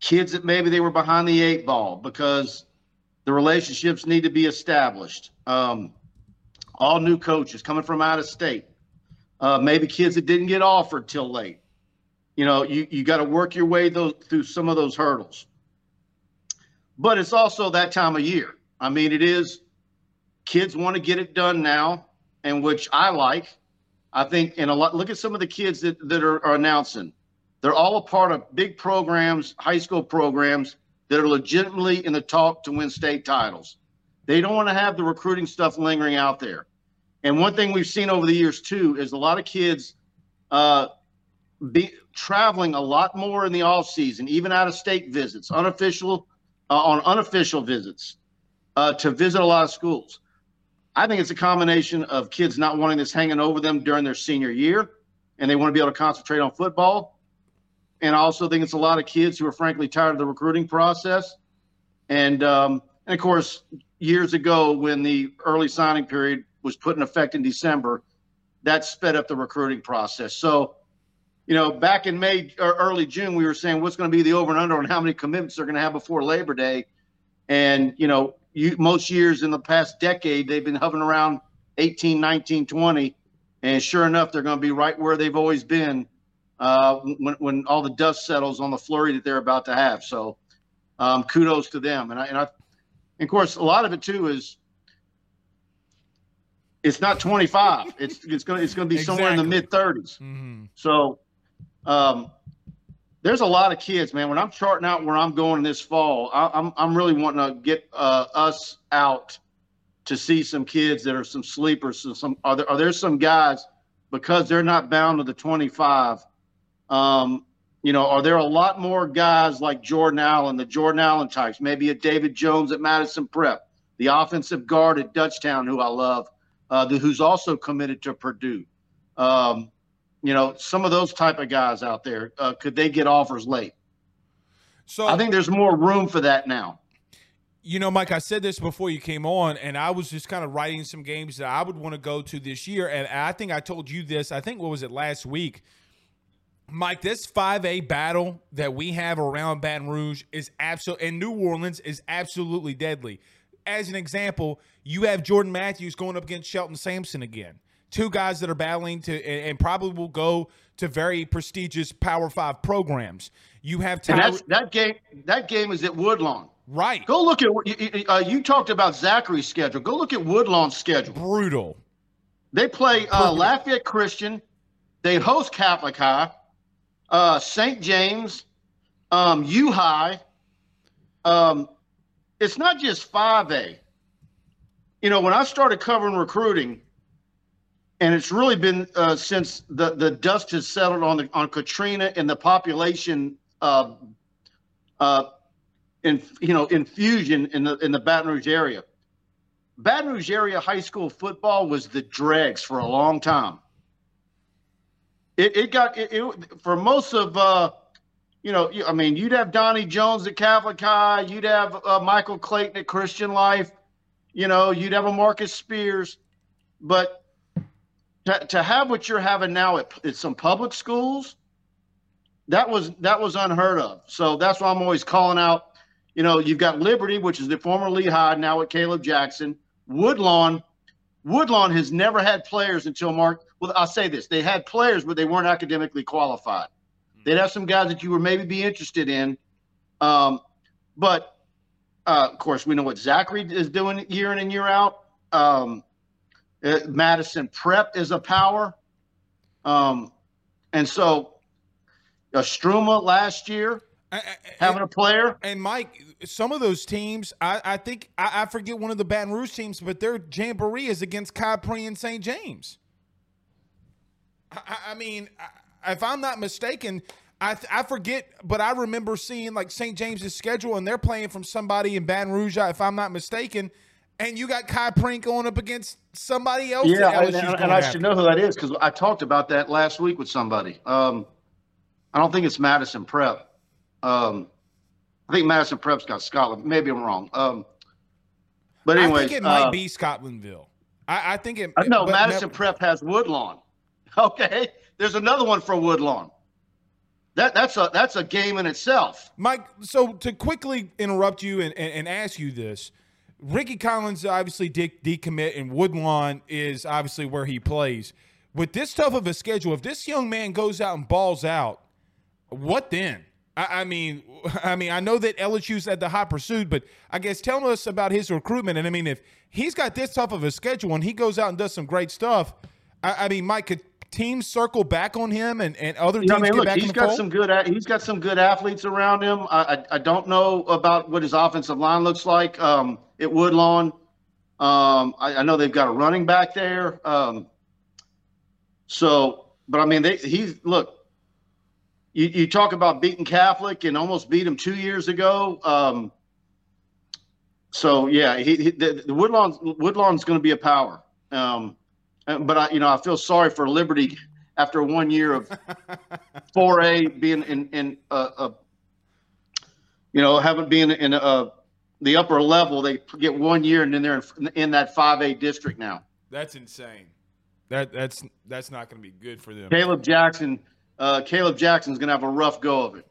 kids that maybe they were behind the eight ball because the relationships need to be established. Um, all new coaches coming from out of state. Uh, maybe kids that didn't get offered till late you know, you, you got to work your way those, through some of those hurdles. But it's also that time of year. I mean, it is kids want to get it done now, and which I like. I think, and a lot. Look at some of the kids that that are, are announcing. They're all a part of big programs, high school programs that are legitimately in the talk to win state titles. They don't want to have the recruiting stuff lingering out there. And one thing we've seen over the years too is a lot of kids uh, be traveling a lot more in the off season, even out of state visits, unofficial uh, on unofficial visits uh, to visit a lot of schools. I think it's a combination of kids not wanting this hanging over them during their senior year, and they want to be able to concentrate on football. And I also think it's a lot of kids who are frankly tired of the recruiting process. And um, and of course, years ago when the early signing period was put in effect in December, that sped up the recruiting process. So you know, back in May or early June, we were saying what's going to be the over and under on how many commitments they're going to have before Labor Day. And, you know, you, most years in the past decade, they've been hovering around 18, 19, 20. and sure enough, they're going to be right where they've always been uh, when when all the dust settles on the flurry that they're about to have. So, um, kudos to them. And I, and I, and of course, a lot of it too is it's not 25. It's it's going to it's going to be somewhere in the mid 30s. Mm-hmm. So, um, there's a lot of kids, man. When I'm charting out where I'm going this fall, I, I'm I'm really wanting to get uh, us out to see some kids that are some sleepers. So some are there are there some guys because they're not bound to the 25. Um, you know, are there a lot more guys like Jordan Allen, the Jordan Allen types, maybe a David Jones at Madison Prep, the offensive guard at Dutchtown, who I love, uh, the, who's also committed to Purdue. Um, you know, some of those type of guys out there, uh, could they get offers late? So I think there's more room for that now. You know, Mike, I said this before you came on, and I was just kind of writing some games that I would want to go to this year. And I think I told you this, I think, what was it, last week? Mike, this 5A battle that we have around Baton Rouge is absolute, and New Orleans is absolutely deadly. As an example, you have Jordan Matthews going up against Shelton Sampson again. Two guys that are battling to and, and probably will go to very prestigious Power Five programs. You have Tyler, that's, that game. That game is at Woodlawn. right? Go look at you- uh, you talked about Zachary's schedule. Go look at Woodlawn's schedule. Brutal. They play uh, Lafayette Christian. They host Catholic High, uh, St. James, um, U High. Um, it's not just 5A. You know, when I started covering recruiting, and it's really been uh, since the, the dust has settled on the on Katrina and the population uh, uh, in you know infusion in the in the Baton Rouge area. Baton Rouge area high school football was the dregs for a long time. It, it got it, it for most of uh, you know I mean you'd have Donnie Jones at Catholic High, you'd have uh, Michael Clayton at Christian Life, you know you'd have a Marcus Spears, but to, to have what you're having now at, at some public schools, that was that was unheard of. So that's why I'm always calling out. You know, you've got Liberty, which is the former Lee High, now at Caleb Jackson. Woodlawn, Woodlawn has never had players until Mark. Well, I'll say this: they had players, but they weren't academically qualified. They'd have some guys that you would maybe be interested in, um, but uh, of course, we know what Zachary is doing year in and year out. Um, uh, Madison Prep is a power, um, and so uh, Struma last year I- I- having a player. And Mike, some of those teams, I, I think I, I forget one of the Baton Rouge teams, but their jamboree is against Capri and St. James. I, I- mean, I, if I'm not mistaken, I th- I forget, but I remember seeing like St. James's schedule, and they're playing from somebody in Baton Rouge, if I'm not mistaken. And you got Khai Prean going up against somebody else. Yeah, and, and- and I should know who that is because I talked about that last week with somebody. Um, I don't think it's Madison Prep. Um, I think Madison Prep's got Scotland. Maybe I'm wrong. Um, but anyways, I think it might uh, be Scotlandville. I, I think it. uh, no, Madison never- Prep has Woodlawn. Okay, there's another one for Woodlawn. That that's a that's a game in itself. Mike, so to quickly interrupt you and, and, and ask you this, Ricky Collins obviously did decommit, and Woodlawn is obviously where he plays. With this tough of a schedule, if this young man goes out and balls out, what then? I, mean, I mean, I know that LSU's at the hot pursuit, but I guess tell us about his recruitment. And I mean, if he's got this tough of a schedule and he goes out and does some great stuff, I, I mean, Mike, could teams circle back on him and, and other teams You know, I mean, get look, back he's the got fold? some good. He's got some good athletes around him. I, I, I don't know about what his offensive line looks like um, at Woodlawn. Um, I, I know they've got a running back there. Um, so, but I mean, they, he's look. You, you talk about beating Catholic and almost beat him two years ago. Um, so yeah, he, he the, the Woodlawn Woodlawn's going to be a power. Um, but I, you know, I feel sorry for Liberty after one year of 4A being in in uh, uh, you know haven't been in uh, the upper level. They get one year and then they're in, in that 5A district now. That's insane. That that's that's not going to be good for them. Caleb Jackson, uh, Caleb Jackson's going to have a rough go of it.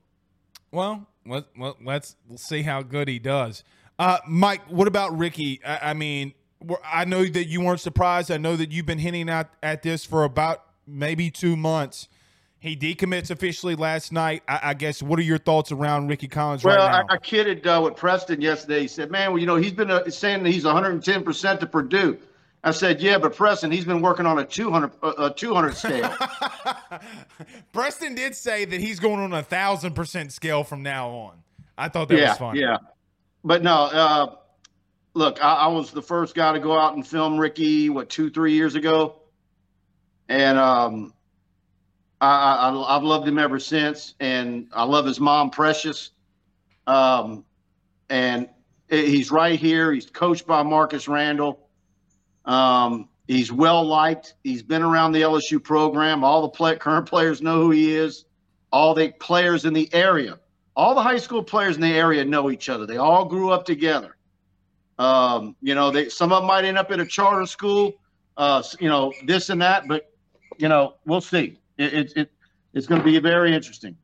Well, let, well, let's we'll see how good he does. Uh, Mike, what about Ricky? I, I mean, I know that you weren't surprised. I know that you've been hinting at, at this for about maybe two months. He decommits officially last night. I, I guess. What are your thoughts around Ricky Collins Well, right I, now? I kidded uh, with Preston yesterday. He said, "Man, well, you know, he's been uh, saying that he's 110 percent to Purdue." I said, "Yeah, but Preston, he's been working on a 200 uh, a 200 scale." Preston did say that he's going on a thousand percent scale from now on. I thought that yeah, was funny. yeah. But no, uh, look, I, I was the first guy to go out and film Ricky what two, three years ago, and um, I, I, I've loved him ever since, and I love his mom, Precious. Um, and he's right here. He's coached by Marcus Randall. Um, he's well liked. He's been around the LSU program. All the play, current players know who he is. All the players in the area, all the high school players in the area know each other. They all grew up together. Um, you know, they some of them might end up at a charter school. Uh, you know, this and that, but you know, we'll see. It, it, it it's going to be very interesting.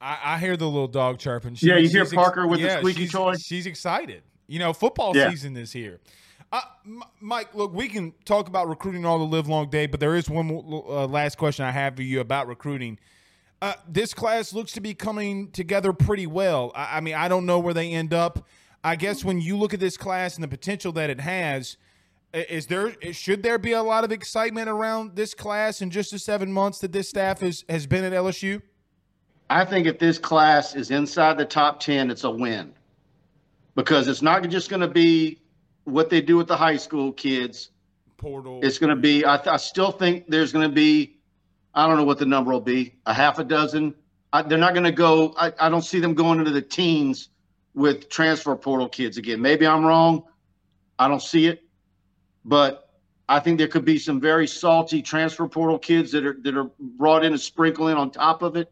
I, I hear the little dog chirping. Yeah, you hear Parker with the squeaky she's, toy? She's excited. You know, football Yeah. season is here. Uh, Mike, look, we can talk about recruiting all the live long day, but there is one uh, last question I have for you about recruiting. Uh, this class looks to be coming together pretty well. I, I mean, I don't know where they end up. I guess when you look at this class and the potential that it has, is there should there be a lot of excitement around this class in just the seven months that this staff has has been at LSU? I think if this class is inside the top 10, it's a win because it's not just going to be what they do with the high school kids. Portal. It's going to be, I, th- I still think there's going to be, I don't know what the number will be, a half a dozen. I, they're not going to go, I, I don't see them going into the teens with transfer portal kids again. Maybe I'm wrong. I don't see it. But I think there could be some very salty transfer portal kids that are that are brought in and sprinkle in on top of it.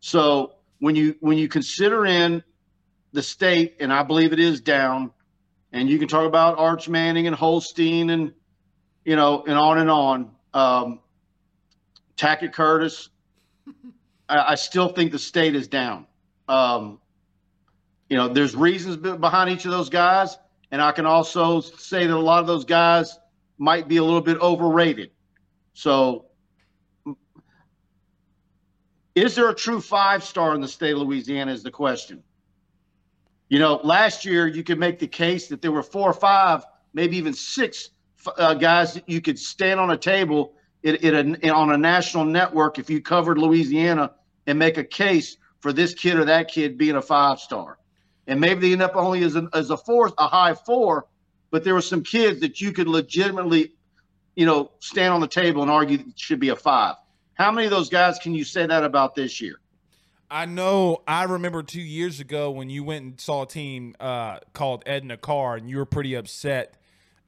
So when you when you consider in the state, and I believe it is down, and you can talk about Arch Manning and Holstein and you know and on and on. Um, Tackett Curtis, I, I still think the state is down. Um, you know, there's reasons behind each of those guys, and I can also say that a lot of those guys might be a little bit overrated. So is there a true five star in the state of Louisiana? Is the question. You know, last year you could make the case that there were four or five, maybe even six uh, guys that you could stand on a table it, on a national network if you covered Louisiana and make a case for this kid or that kid being a five star. And maybe they end up only as, an, as a fourth, a high four, but there were some kids that you could legitimately, you know, stand on the table and argue that it should be a five. How many of those guys can you say that about this year? I know. I remember two years ago when you went and saw a team uh, called Edna Karr, and you were pretty upset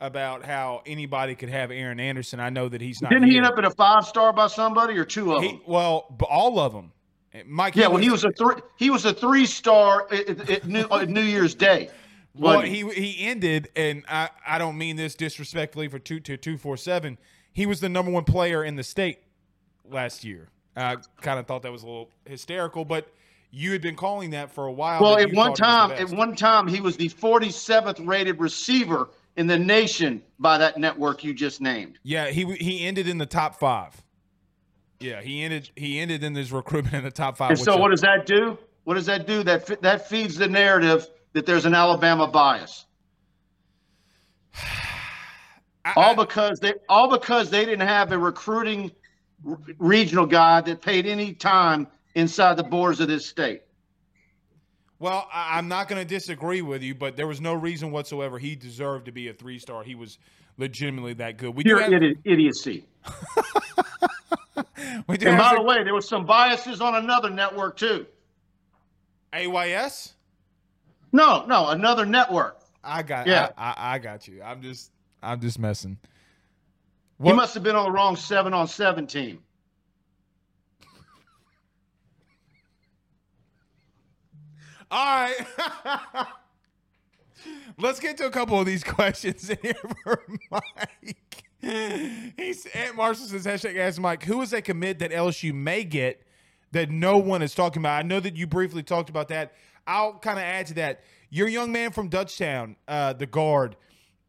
about how anybody could have Aaron Anderson. I know that he's not. Didn't he end up at a five star by somebody or two of He, them? well, all of them. Mike. Yeah, when he was a three. He was a three star at, at, New, at New Year's Day. Well, he he ended, and I, I don't mean this disrespectfully for two to two four seven. He was the number one player in the state last year. I kind of thought that was a little hysterical, but you had been calling that for a while. Well, at one thought he was time, at one time, he was the 47th rated receiver in the nation by that network you just named. Yeah, he he ended in the top five. Yeah, he ended he ended in his recruitment in the top five. And so, what does that do? What does that do? That that feeds the narrative that there's an Alabama bias. I- All because they all because they didn't have a recruiting r- regional guy that paid any time inside the borders of this state. well, I, I'm not going to disagree with you, but there was no reason whatsoever he deserved to be a three star. He was legitimately that good. We Pure have, idiocy. we do And by the way, there was some biases on another network too. AYS. No, no, another network. I got. Yeah. I, I, I got you. I'm just. I'm just messing. He must have been on the wrong seven on seven team. All right. Let's get to a couple of these questions here for Mike. He's Aunt Marshall says hashtag ask Mike, who is a commit that LSU may get that no one is talking about? I know that you briefly talked about that. I'll kind of add to that. Your young man from Dutchtown, uh, the guard,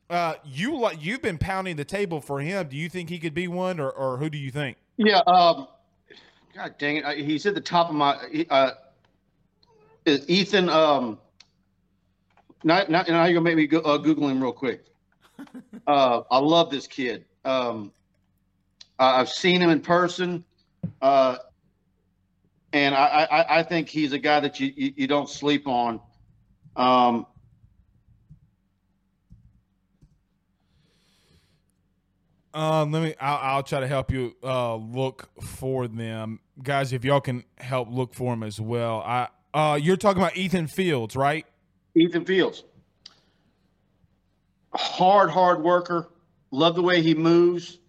Uh, you like you've been pounding the table for him. Do you think he could be one, or, or who do you think? Yeah. Um, God dang it. He's at the top of my. Uh, Ethan. Um, now, now, now you're gonna make me go, uh, Google him real quick. Uh, I love this kid. Um, I've seen him in person, uh, and I, I, I think he's a guy that you, you, you don't sleep on. Um, Um, let me. I'll, I'll try to help you uh, look for them, guys. If y'all can help look for them as well. I. Uh, you're talking about Ethan Fields, right? Ethan Fields. Hard, hard worker. Love the way he moves.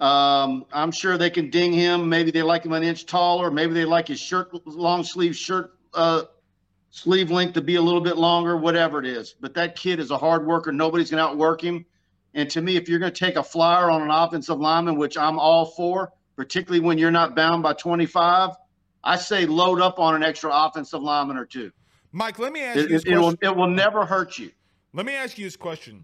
Um, I'm sure they can ding him. Maybe they like him an inch taller. Maybe they like his shirt, long sleeve shirt, uh, sleeve length to be a little bit longer, whatever it is. But that kid is a hard worker. Nobody's going to outwork him. And to me, if you're going to take a flyer on an offensive lineman, which I'm all for, particularly when you're not bound by 25, I say load up on an extra offensive lineman or two. Mike, let me ask It, you this it, it will, it will never hurt you. Let me ask you this question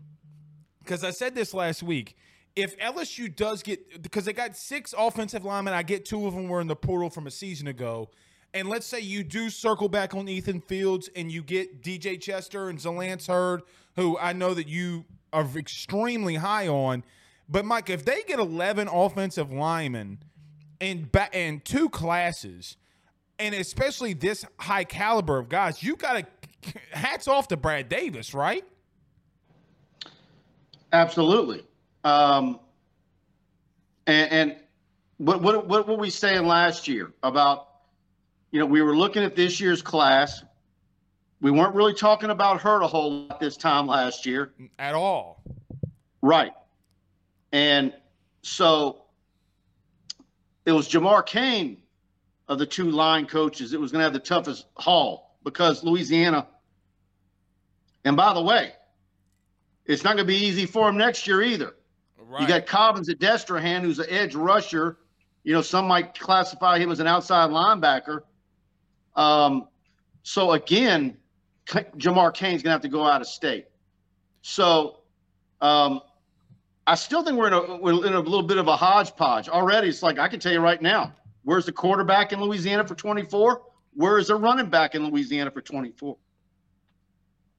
because I said this last week. If LSU does get because they got six offensive linemen, I get two of them were in the portal from a season ago. And let's say you do circle back on Ethan Fields and you get DJ Chester and Zalance Heard, who I know that you are extremely high on. But Mike, if they get eleven offensive linemen and ba- and two classes, and especially this high caliber of guys, you got to hats off to Brad Davis, right? Absolutely. Um, and, and what, what, what were we saying last year about, you know, we were looking at this year's class. We weren't really talking about Heard a whole lot this time last year. At all. Right. And so it was Jamar Cain of the two line coaches that was going to have the toughest haul because Louisiana. And by the way, it's not going to be easy for him next year either. Right. You got Cobbins at Destrehan, who's an edge rusher. You know, some might classify him as an outside linebacker. Um, so again, Jamar Cain's gonna have to go out of state. So um, I still think we're in a we're in a little bit of a hodgepodge already. It's like I can tell you right now, where's the quarterback in Louisiana for 24? Where is the running back in Louisiana for 24?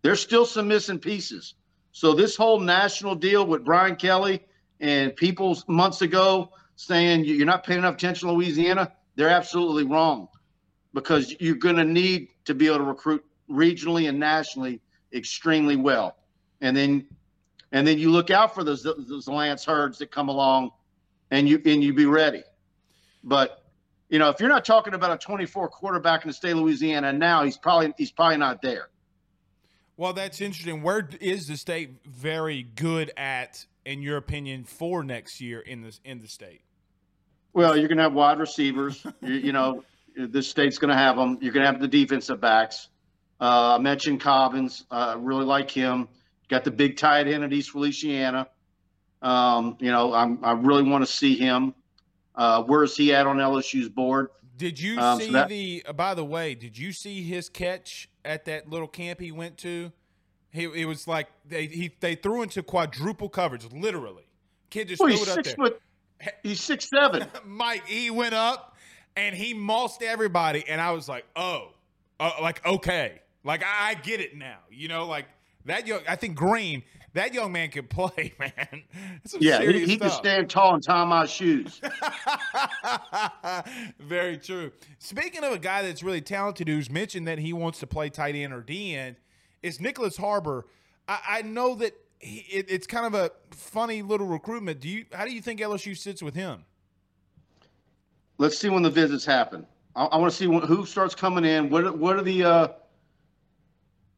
There's still some missing pieces. So this whole national deal with Brian Kelly and people months ago saying you- you're not paying enough attention to Louisiana, they're absolutely wrong because you're going to need to be able to recruit regionally and nationally extremely well. And then and then you look out for those those Lance herds that come along and you and you be ready. But you know, if you're not talking about a 24 quarterback in the state of Louisiana now, he's probably he's probably not there. Well, that's interesting. Where is the state very good at, in your opinion, for next year in this in the state? Well, you're going to have wide receivers. you, you know, this state's going to have them. You're going to have the defensive backs. Uh, I mentioned Cobbins. I really like him. Got the big tight end at East Feliciana. Um, you know, I'm, I really want to see him. Uh, where is he at on LSU's board? Did you Um, so see that- the? Uh, by the way, did you see his catch at that little camp he went to? He it was like they he they threw into quadruple coverage, literally. Kid just threw he's it up six there. foot. He's six seven. Mike, he went up and he mossed everybody, and I was like, oh, uh, like okay, like I, I get it now. You know, like that young. I think Green, that young man can play, man. Yeah, he, he can stand tall and tie my shoes. Very true. Speaking of a guy that's really talented, who's mentioned that he wants to play tight end or D end, is Nyckoles Harbor. I, I know that he, it, it's kind of a funny little recruitment. Do you? How do you think LSU sits with him? Let's see when the visits happen. I, I want to see when, who starts coming in. What are- what are the uh,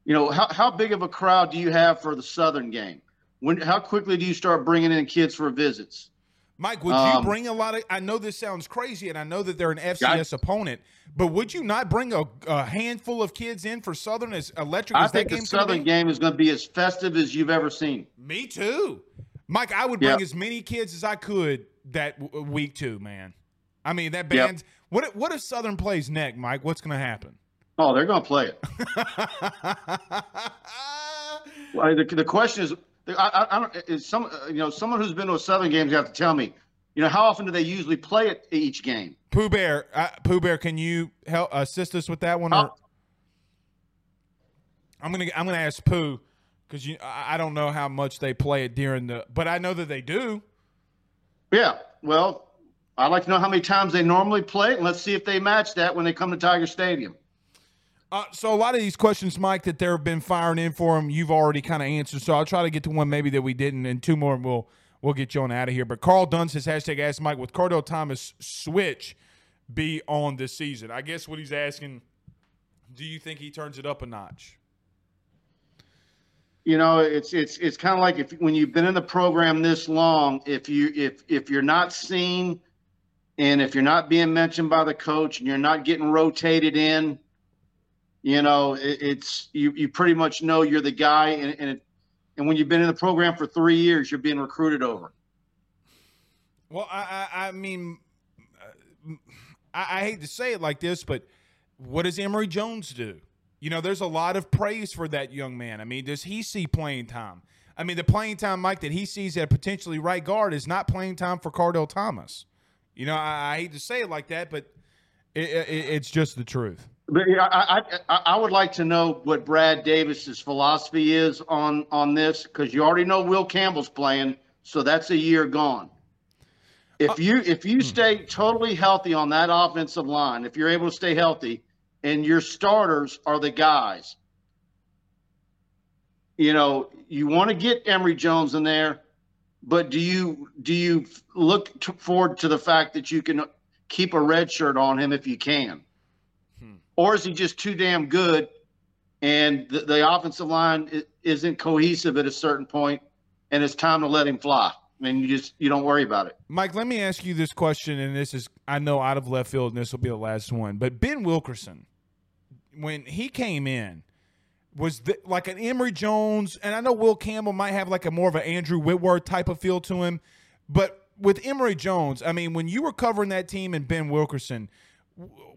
you know how how big of a crowd do you have for the Southern game? When how quickly do you start bringing in kids for visits? Mike, would you Um, bring a lot of? I know this sounds crazy, and I know that they're an FCS opponent, but would you not bring a, a handful of kids in for Southern as electric I as that think the Southern game is going to be as festive as you've ever seen. Me too, Mike. I would bring Yeah. as many kids as I could that w- week two, man. I mean that Yep. band. What if- what if Southern plays neck, Mike? What's going to happen? Oh, they're going to play it. Well, the, the question is, I, I, don't. Is some you know someone who's been to a Southern game, you have to tell me. You know how often do they usually play it each game? Pooh Bear, uh, Pooh Bear, can you help assist us with that one? Or? I'm gonna I'm gonna ask Pooh because you I I don't know how much they play it during the, but I know that they do. Yeah. Well, I'd like to know how many times they normally play, it, and let's see if they match that when they come to Tiger Stadium. Uh, so a lot of these questions, Mike, that they've been firing in for him, you've already kind of answered. So I'll try to get to one maybe that we didn't, and two more, and we'll we'll get you on out of here. But Carl Dunn says hashtag Ask Mike with Kardell Thomas switch be on this season. I guess what he's asking, do you think he turns it up a notch? You know, it's it's it's kind of like if when you've been in the program this long, if you if if you're not seen, and if you're not being mentioned by the coach, and you're not getting rotated in, you know, it, it's you you pretty much know you're the guy, and and it, and when you've been in the program for three years, you're being recruited over. Well, I I, I mean, I, I hate to say it like this, but what does Emery Jones do? You know, there's a lot of praise for that young man. I mean, does he see playing time? I mean, the playing time, Mike, that he sees at potentially right guard is not playing time for Kardell Thomas. You know, I, I hate to say it like that, but it, it, it's just the truth. But yeah, I, I I would like to know what Brad Davis's philosophy is on on this because you already know Will Campbell's playing, so that's a year gone. If you if you uh, hmm. stay totally healthy on that offensive line, if you're able to stay healthy, and your starters are the guys, you know you want to get Emery Jones in there, but do you do you look to, forward to the fact that you can keep a red shirt on him if you can? Or is he just too damn good and the, the offensive line isn't cohesive at a certain point and it's time to let him fly and you just you don't worry about it Mike, let me ask you this question, and this is I know out of left field, and this will be the last one. But Ben Wilkerson, when he came in, was th- like an Emery Jones, and I know Will Campbell might have like a more of an Andrew Whitworth type of feel to him, but with Emery Jones, I mean, when you were covering that team and Ben Wilkerson,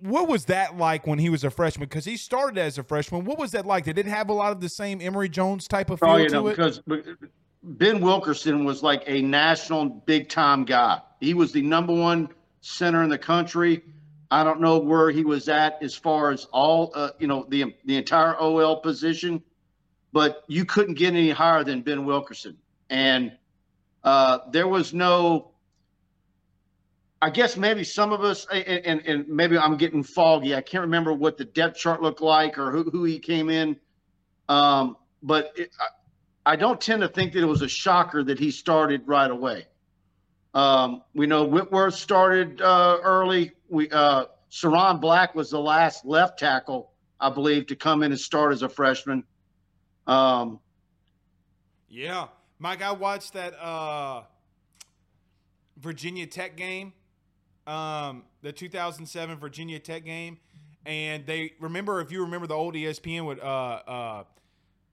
what was that like when he was a freshman? Because he started as a freshman. What was that like? Did it have a lot of the same Emery Jones type of feel oh you to know it? because ben wilkerson was like a national big time guy he was the number one center in the country i don't know where he was at as far as all uh, you know the the entire ol position but you couldn't get any higher than ben wilkerson and uh, there was no I guess maybe some of us, and, and, and maybe I'm getting foggy. I can't remember what the depth chart looked like or who, who he came in. Um, but it, I, I don't tend to think that it was a shocker that he started right away. Um, we know Whitworth started uh, early. We uh, Ciron Black was the last left tackle, I believe, to come in and start as a freshman. Um, Yeah. Mike, I watched that uh Virginia Tech game. Um the 2007 Virginia Tech game and they remember if you remember the old ESPN with uh uh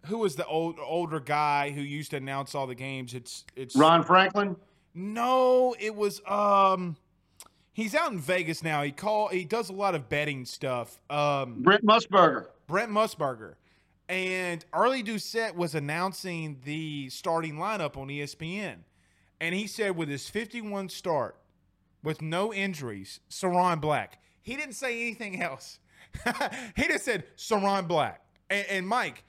who was the old older guy who used to announce all the games? It's it's Ron Franklin. no, it was um he's out in Vegas now. He call he does a lot of betting stuff. Um Brent Musburger. Brent Musburger. And Early Doucette was announcing the starting lineup on ESPN. And he said with his 51 start, with no injuries, Ciron Black. He didn't say anything else. he just said Ciron Black. And, and Mike,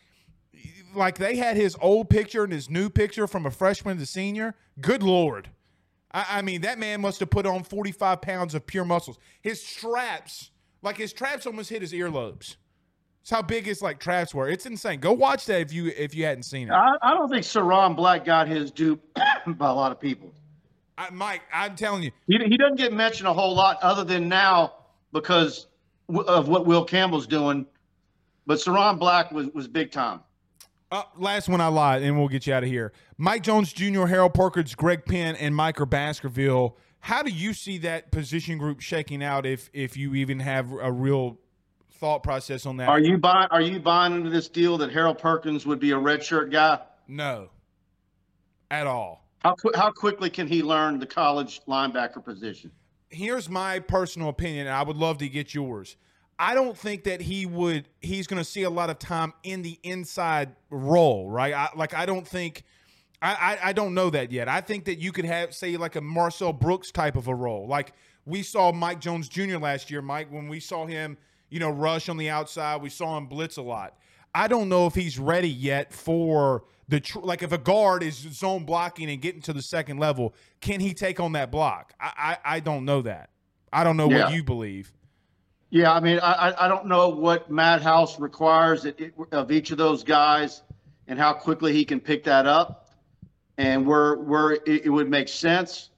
like they had his old picture and his new picture from a freshman to senior. Good Lord. I, I mean, that man must have put on 45 pounds of pure muscles. His traps, like his traps almost hit his earlobes. That's how big his like traps were. It's insane. Go watch that if you if you hadn't seen it. I, I don't think Ciron Black got his due by a lot of people. I, Mike, I'm telling you, He, he doesn't get mentioned a whole lot other than now because w- of what Will Campbell's doing. But Ciron Black was, was big time. Uh, last one I lied, and we'll get you out of here. Mike Jones Jr., Harold Perkins, Greg Penn, and Micah Baskerville. How do you see that position group shaking out if if you even have a real thought process on that? Are you buying Are you buying into this deal that Harold Perkins would be a redshirt guy? no, at all. How qu- how quickly can he learn the college linebacker position? Here's my personal opinion, and I would love to get yours. I don't think that he would. He's going to see a lot of time in the inside role, right? I, like I don't think. I, I I don't know that yet. I think that you could have say like a Marcel Brooks type of a role. Like we saw Mike Jones Jr. last year, Mike, when we saw him, you know, rush on the outside, we saw him blitz a lot. I don't know if he's ready yet for the tr- like if a guard is zone blocking and getting to the second level, can he take on that block? I I, I don't know that. I don't know Yeah. what you believe. Yeah, I mean, I, I- don't know what Matt House requires it- it- of each of those guys and how quickly he can pick that up and where, where it, it would make sense.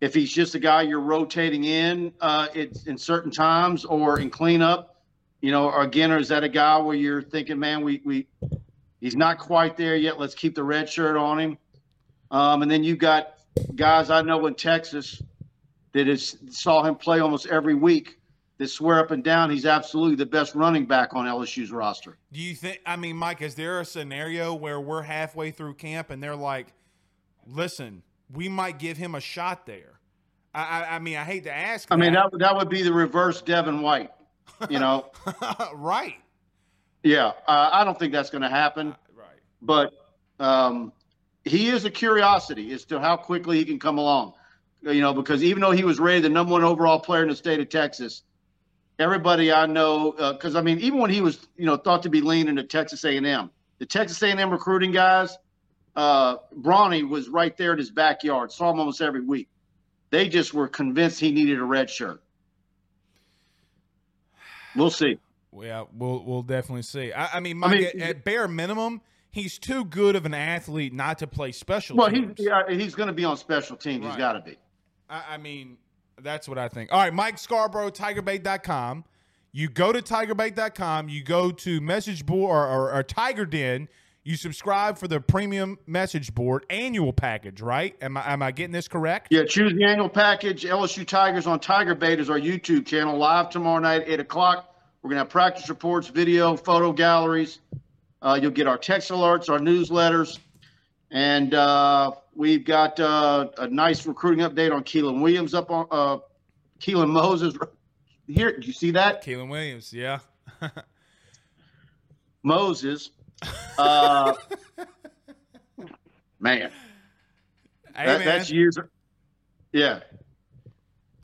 If he's just a guy you're rotating in, uh, it's in certain times or in cleanup, you know, or again, or is that a guy where you're thinking, man, we, we, he's not quite there yet. Let's keep the red shirt on him. Um, and then you've got guys I know in Texas that is saw him play almost every week that swear up and down he's absolutely the best running back on LSU's roster. Do you think? I mean, Mike, is there a scenario where we're halfway through camp and they're like, "Listen, we might give him a shot there"? I, I, I mean, I hate to ask. I mean, that, that that would be the reverse Devin White. You know, right, yeah. Uh, I don't think that's going to happen, right. but um, he is a curiosity as to how quickly he can come along. You know, because even though he was rated the number one overall player in the state of Texas, everybody I know, because I mean, even when he was, you know, thought to be leaning to Texas A&M, the Texas A&M recruiting guys, uh, Brawny was right there in his backyard, saw him almost every week. They just were convinced he needed a red shirt. We'll see. Yeah, we'll we'll definitely see. I, I mean, I Mike, mean- at, at bare minimum, he's too good of an athlete not to play special Well, he, yeah, he's going to be on special teams. He's got to be. I, I mean, that's what I think. All right, Mike Scarborough, TigerBait.com. You go to TigerBait.com. You go to message board or, or, or Tiger Den. You subscribe for the premium message board annual package, right? Am I am I getting this correct? Yeah, choose the annual package. LSU Tigers on Tiger Bait is our YouTube channel, live tomorrow night, 8 o'clock. We're going to have practice reports, video, photo galleries. Uh, you'll get our text alerts, our newsletters. And uh, we've got uh, a nice recruiting update on Keelan Williams up on uh, Keelan Moses. Here, did you see that? Keelan Williams, yeah. Moses. Uh, man. Hey, That, man. that's years. Of, yeah,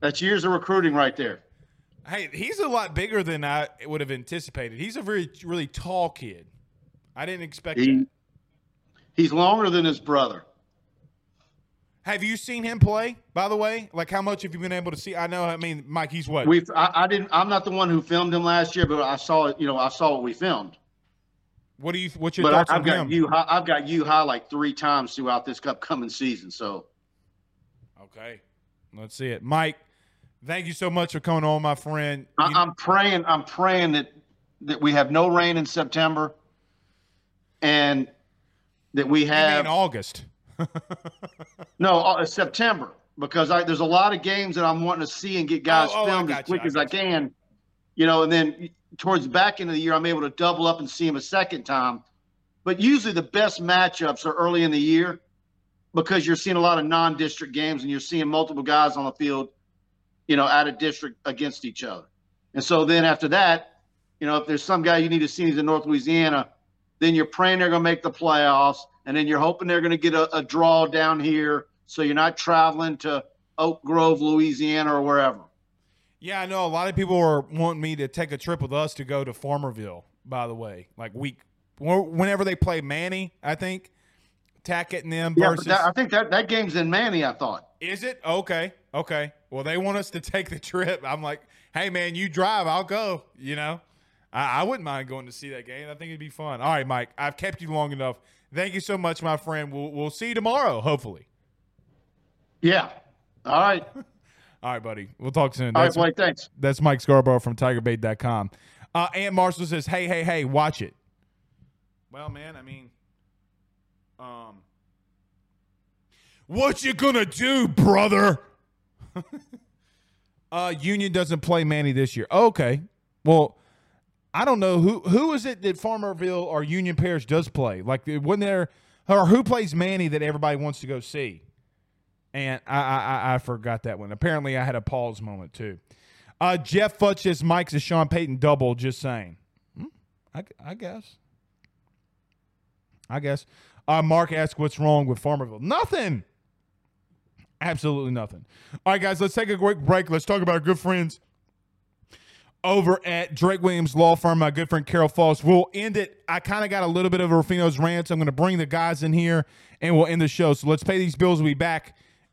that's years of recruiting right there. Hey, he's a lot bigger than I would have anticipated. He's a very really tall kid. I didn't expect He, that. he's longer than his brother. Have you seen him play? By the way, like how much have you been able to see? I know. I mean, Mike, he's what? We, I, I didn't. I'm not the one who filmed him last year, but I saw it. You know, I saw what we filmed. What do you? What's your But thoughts I, on I've got him? you. I've got you high like three times throughout this upcoming season. So Okay, let's see it, Mike. Thank you so much for coming on, my friend. I, You- I'm praying. I'm praying that that we have no rain in September, and that we have in August. no uh, September because I, there's a lot of games that I'm wanting to see and get guys Oh, oh, filmed as got you, quick I as I you. can. You know, and then towards the back end of the year, I'm able to double up and see them a second time. But usually the best matchups are early in the year because you're seeing a lot of non-district games and you're seeing multiple guys on the field, you know, out of district against each other. And so then after that, you know, if there's some guy you need to see who's in North Louisiana, then you're praying they're going to make the playoffs, and then you're hoping they're going to get a, a draw down here, so you're not traveling to Oak Grove, Louisiana, or wherever. Yeah, I know a lot of people are wanting me to take a trip with us to go to Farmerville. By the way, like week whenever they play Many, I think Tackett and them Yeah, versus. but that, I think that that game's in Many. I thought. Is it okay? Okay. Well, they want us to take the trip. I'm like, hey man, you drive, I'll go. You know, I, I wouldn't mind going to see that game. I think it'd be fun. All right, Mike, I've kept you long enough. Thank you so much, my friend. We'll we'll see you tomorrow, hopefully. Yeah. All right. All right, buddy. We'll talk soon. All right, That's, Blake. Thanks. that's Mike Scarborough from TigerBait.com. Uh, Aunt Marshall says, "Hey, hey, hey, watch it." Well, man, I mean, um, what you gonna do, brother? uh, Union doesn't play Many this year. Okay, well, I don't know who who is it that Farmerville or Union Parish does play. Like when they're or who plays Many that everybody wants to go see. And I, I I- forgot that one. Apparently, I had a pause moment too. Uh, Jeff Futch says Mike's a Sean Payton double. Just saying. Hmm, I, I guess. I guess. Uh, Mark asked, "What's wrong with Farmerville?" Nothing. Absolutely nothing. All right, guys, let's take a quick break. Let's talk about our good friends over at Drake Williams Law Firm, my good friend Carol Foss. We'll end it. I kind of got a little bit of Rufino's rant. So I'm going to bring the guys in here and we'll end the show. So let's pay these bills. We'll be back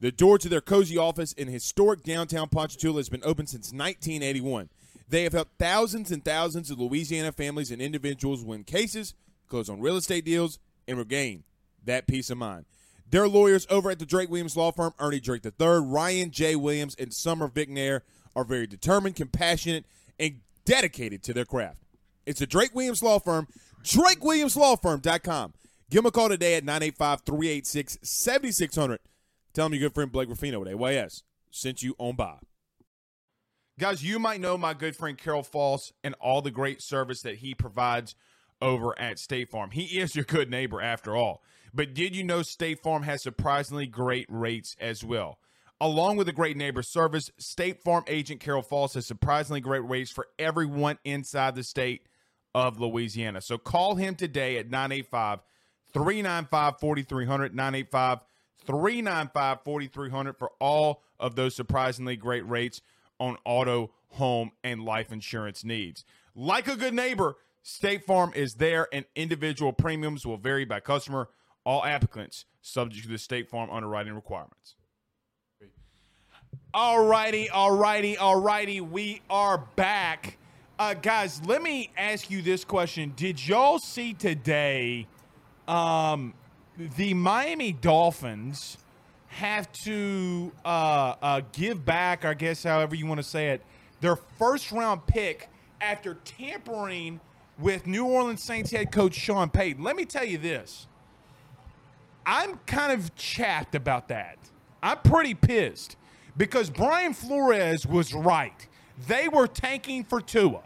The door to their cozy office in historic downtown Ponchatoula has been open since 1981. They have helped thousands and thousands of Louisiana families and individuals win cases, close on real estate deals, and regain that peace of mind. Their lawyers over at the Drake Williams Law Firm, Ernie Drake III, Ryan J. Williams, and Summer Vignair, are very determined, compassionate, and dedicated to their craft. It's the Drake Williams Law Firm, drakewilliamslawfirm.com. Give them a call today at 985 386 7600. Tell them your good friend Blake Ruffino at AYS sent you on by. Guys, you might know my good friend Carol Falls and all the great service that he provides over at State Farm. He is your good neighbor after all. But did you know State Farm has surprisingly great rates as well? Along with the great neighbor service, State Farm agent Carol Falls has surprisingly great rates for everyone inside the state of Louisiana. So call him today at 985 395 4300. 985 395 4300 for all of those surprisingly great rates on auto, home, and life insurance needs. Like a good neighbor, State Farm is there, and individual premiums will vary by customer. All applicants subject to the State Farm underwriting requirements. All righty, all righty, all righty. We are back. Uh, guys, let me ask you this question. Did y'all see today um, the Miami Dolphins have to uh, uh, give back, I guess, however you want to say it, their first round pick after tampering with New Orleans Saints head coach Sean Payton? Let me tell you this. I'm kind of chapped about that. I'm pretty pissed because Brian Flores was right. They were tanking for Tua.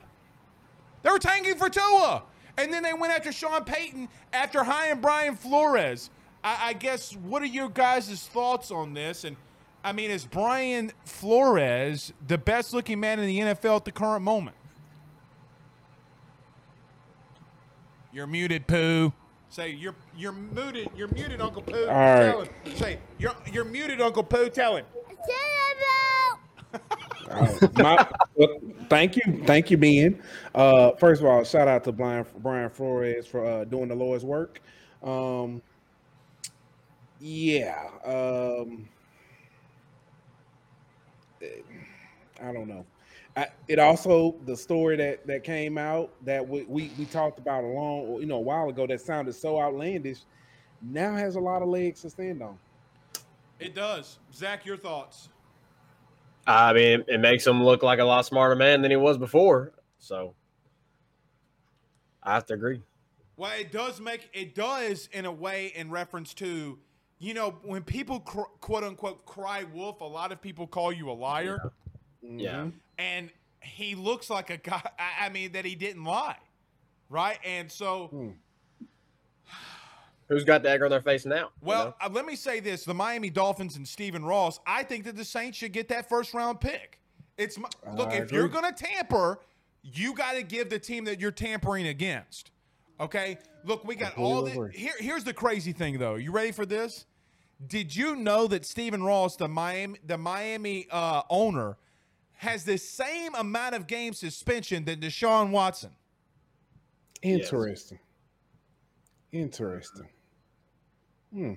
They were tanking for Tua. And then they went after Sean Payton after hiring Brian Flores. I, I guess, what are your guys' thoughts on this? And I mean, is Brian Flores the best looking man in the NFL at the current moment? You're muted, Pooh. Say you're you're muted. You're muted, Uncle Pooh. All right. Tell him. Say you're you're muted, Uncle Pooh. Tell him. Thank you, thank you, Ben. Uh, first of all, shout out to Brian Brian Flores for uh, doing the Lord's work. Um, yeah, um, I don't know. I, it also the story that that came out that we, we we talked about a long you know a while ago that sounded so outlandish now has a lot of legs to stand on. It does. Zach, your thoughts? I mean, it makes him look like a lot smarter man than he was before. So I have to agree. Well, it does make it does in a way in reference to, you know, when people cr- quote unquote cry wolf, a lot of people call you a liar, Yeah. Mm-hmm. and he looks like a guy. I, I mean, that he didn't lie, right? And so, hmm. Who's got the egg on their face now? you well, know? uh, let me say this: the Miami Dolphins and Stephen Ross. I think that the Saints should get that first round pick. It's my, look I if you're going to tamper, you got to give the team that you're tampering against. Okay, look, we got all the. Completely agree. Here, here's the crazy thing, though. You ready for this? Did you know that Stephen Ross, the Miami, the Miami uh, owner, has the same amount of game suspension than Deshaun Watson? Interesting. Interesting. Hmm.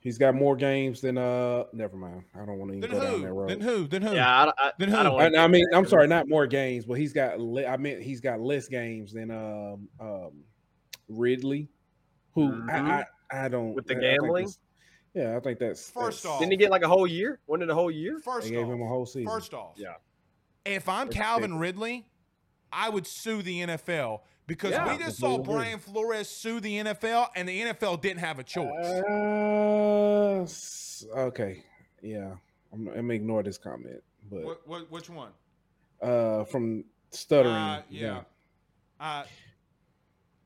He's got more games than uh. Never mind. I don't want to Then even go down that who? road. Then who? Then who? yeah, I, I, Then I who? don't I, I mean. I'm sorry, not more games, but he's got. Le- I meant he's got less games than um um Ridley, who Mhm. I, I I don't With the I- I gambling? that's- yeah, I think that's First that's- off, Didn't he get like a whole year? Wasn't it a whole year? First They gave off, him a whole season. First off, Yeah. if I'm That's Calvin ridiculous. Ridley, I would sue the NFL because Yeah. we just saw Brian Flores sue the NFL, and the NFL didn't have a choice. Uh, okay, yeah. I'm, I'm gonna ignore this comment, but what, what, which one? uh, from stuttering, Uh, yeah. Uh,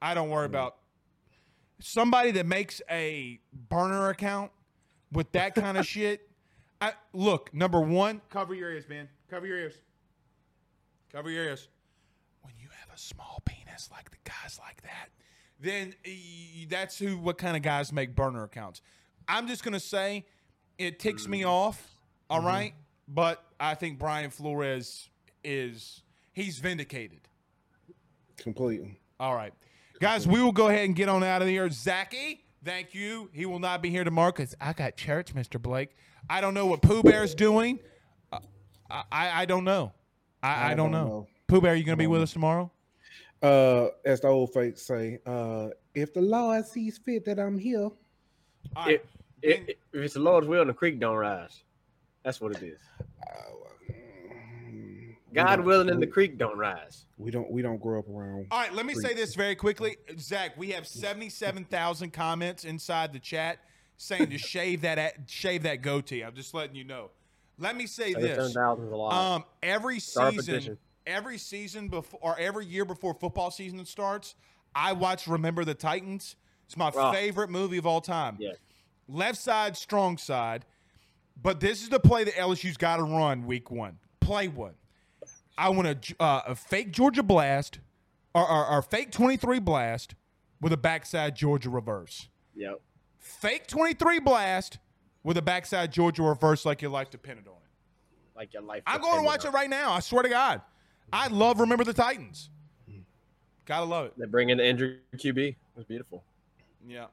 I don't worry about somebody that makes a burner account with that kind of shit. I, look, number one, cover your ears, man. Cover your ears. Cover your ears. When you have a small penis like the guys like that, then that's who. What kind of guys make burner accounts? I'm just gonna say, it ticks me mm-hmm. off. all mm-hmm. right, but I think Brian Flores is he's vindicated. completely. All right. Guys, we will go ahead and get on out of here. Zachy, thank you. He will not be here tomorrow because I got church, Mr. Blake. I don't know what Pooh Bear's doing. Uh, I, I, I don't know. I, I, don't, know. Pooh Bear, are you going to be um, with us tomorrow? Uh, as the old folks say, uh, if the Lord sees fit that I'm here, All right. If, if, if it's the Lord's will, the creek don't rise. That's what it is. God willing, and the creek don't rise. we don't we don't grow up around. All right, let me say this very quickly. Zach, we have 77,000 comments inside the chat saying to shave that at, shave that goatee. I'm just letting you know. Let me say this. a lot. Um, every Start season, petition. Every season before or every year before football season starts, I watch Remember the Titans. It's my Oh. favorite movie of all time. Yeah. Left side, strong side. But this is the play that LSU's got to run week one. Play one. I want a, uh, a fake Georgia blast or, or, or fake 23 blast with a backside Georgia reverse. Yep. Fake 23 blast with a backside Georgia reverse like your life depended on it. Like your life. I'm going to watch it right now. I swear to God. I love Remember the Titans. Gotta love it. They bring in the injured QB. It's beautiful. Yeah.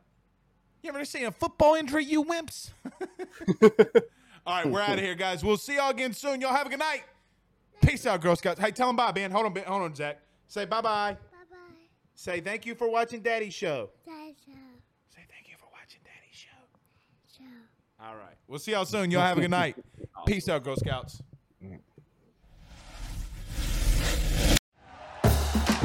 You ever seen a football injury, you wimps? all right, we're out of here, guys. We'll see y'all again soon. Y'all have a good night. Peace out, Girl Scouts. Hey, tell them bye, Ben. Hold on, Ben. Hold on, Zach. Say bye bye. Bye bye. Say thank you for watching Daddy's show. Daddy show. Say thank you for watching Daddy's show. Show. All right. We'll see y'all soon. Y'all have a good night. Peace out, Girl Scouts.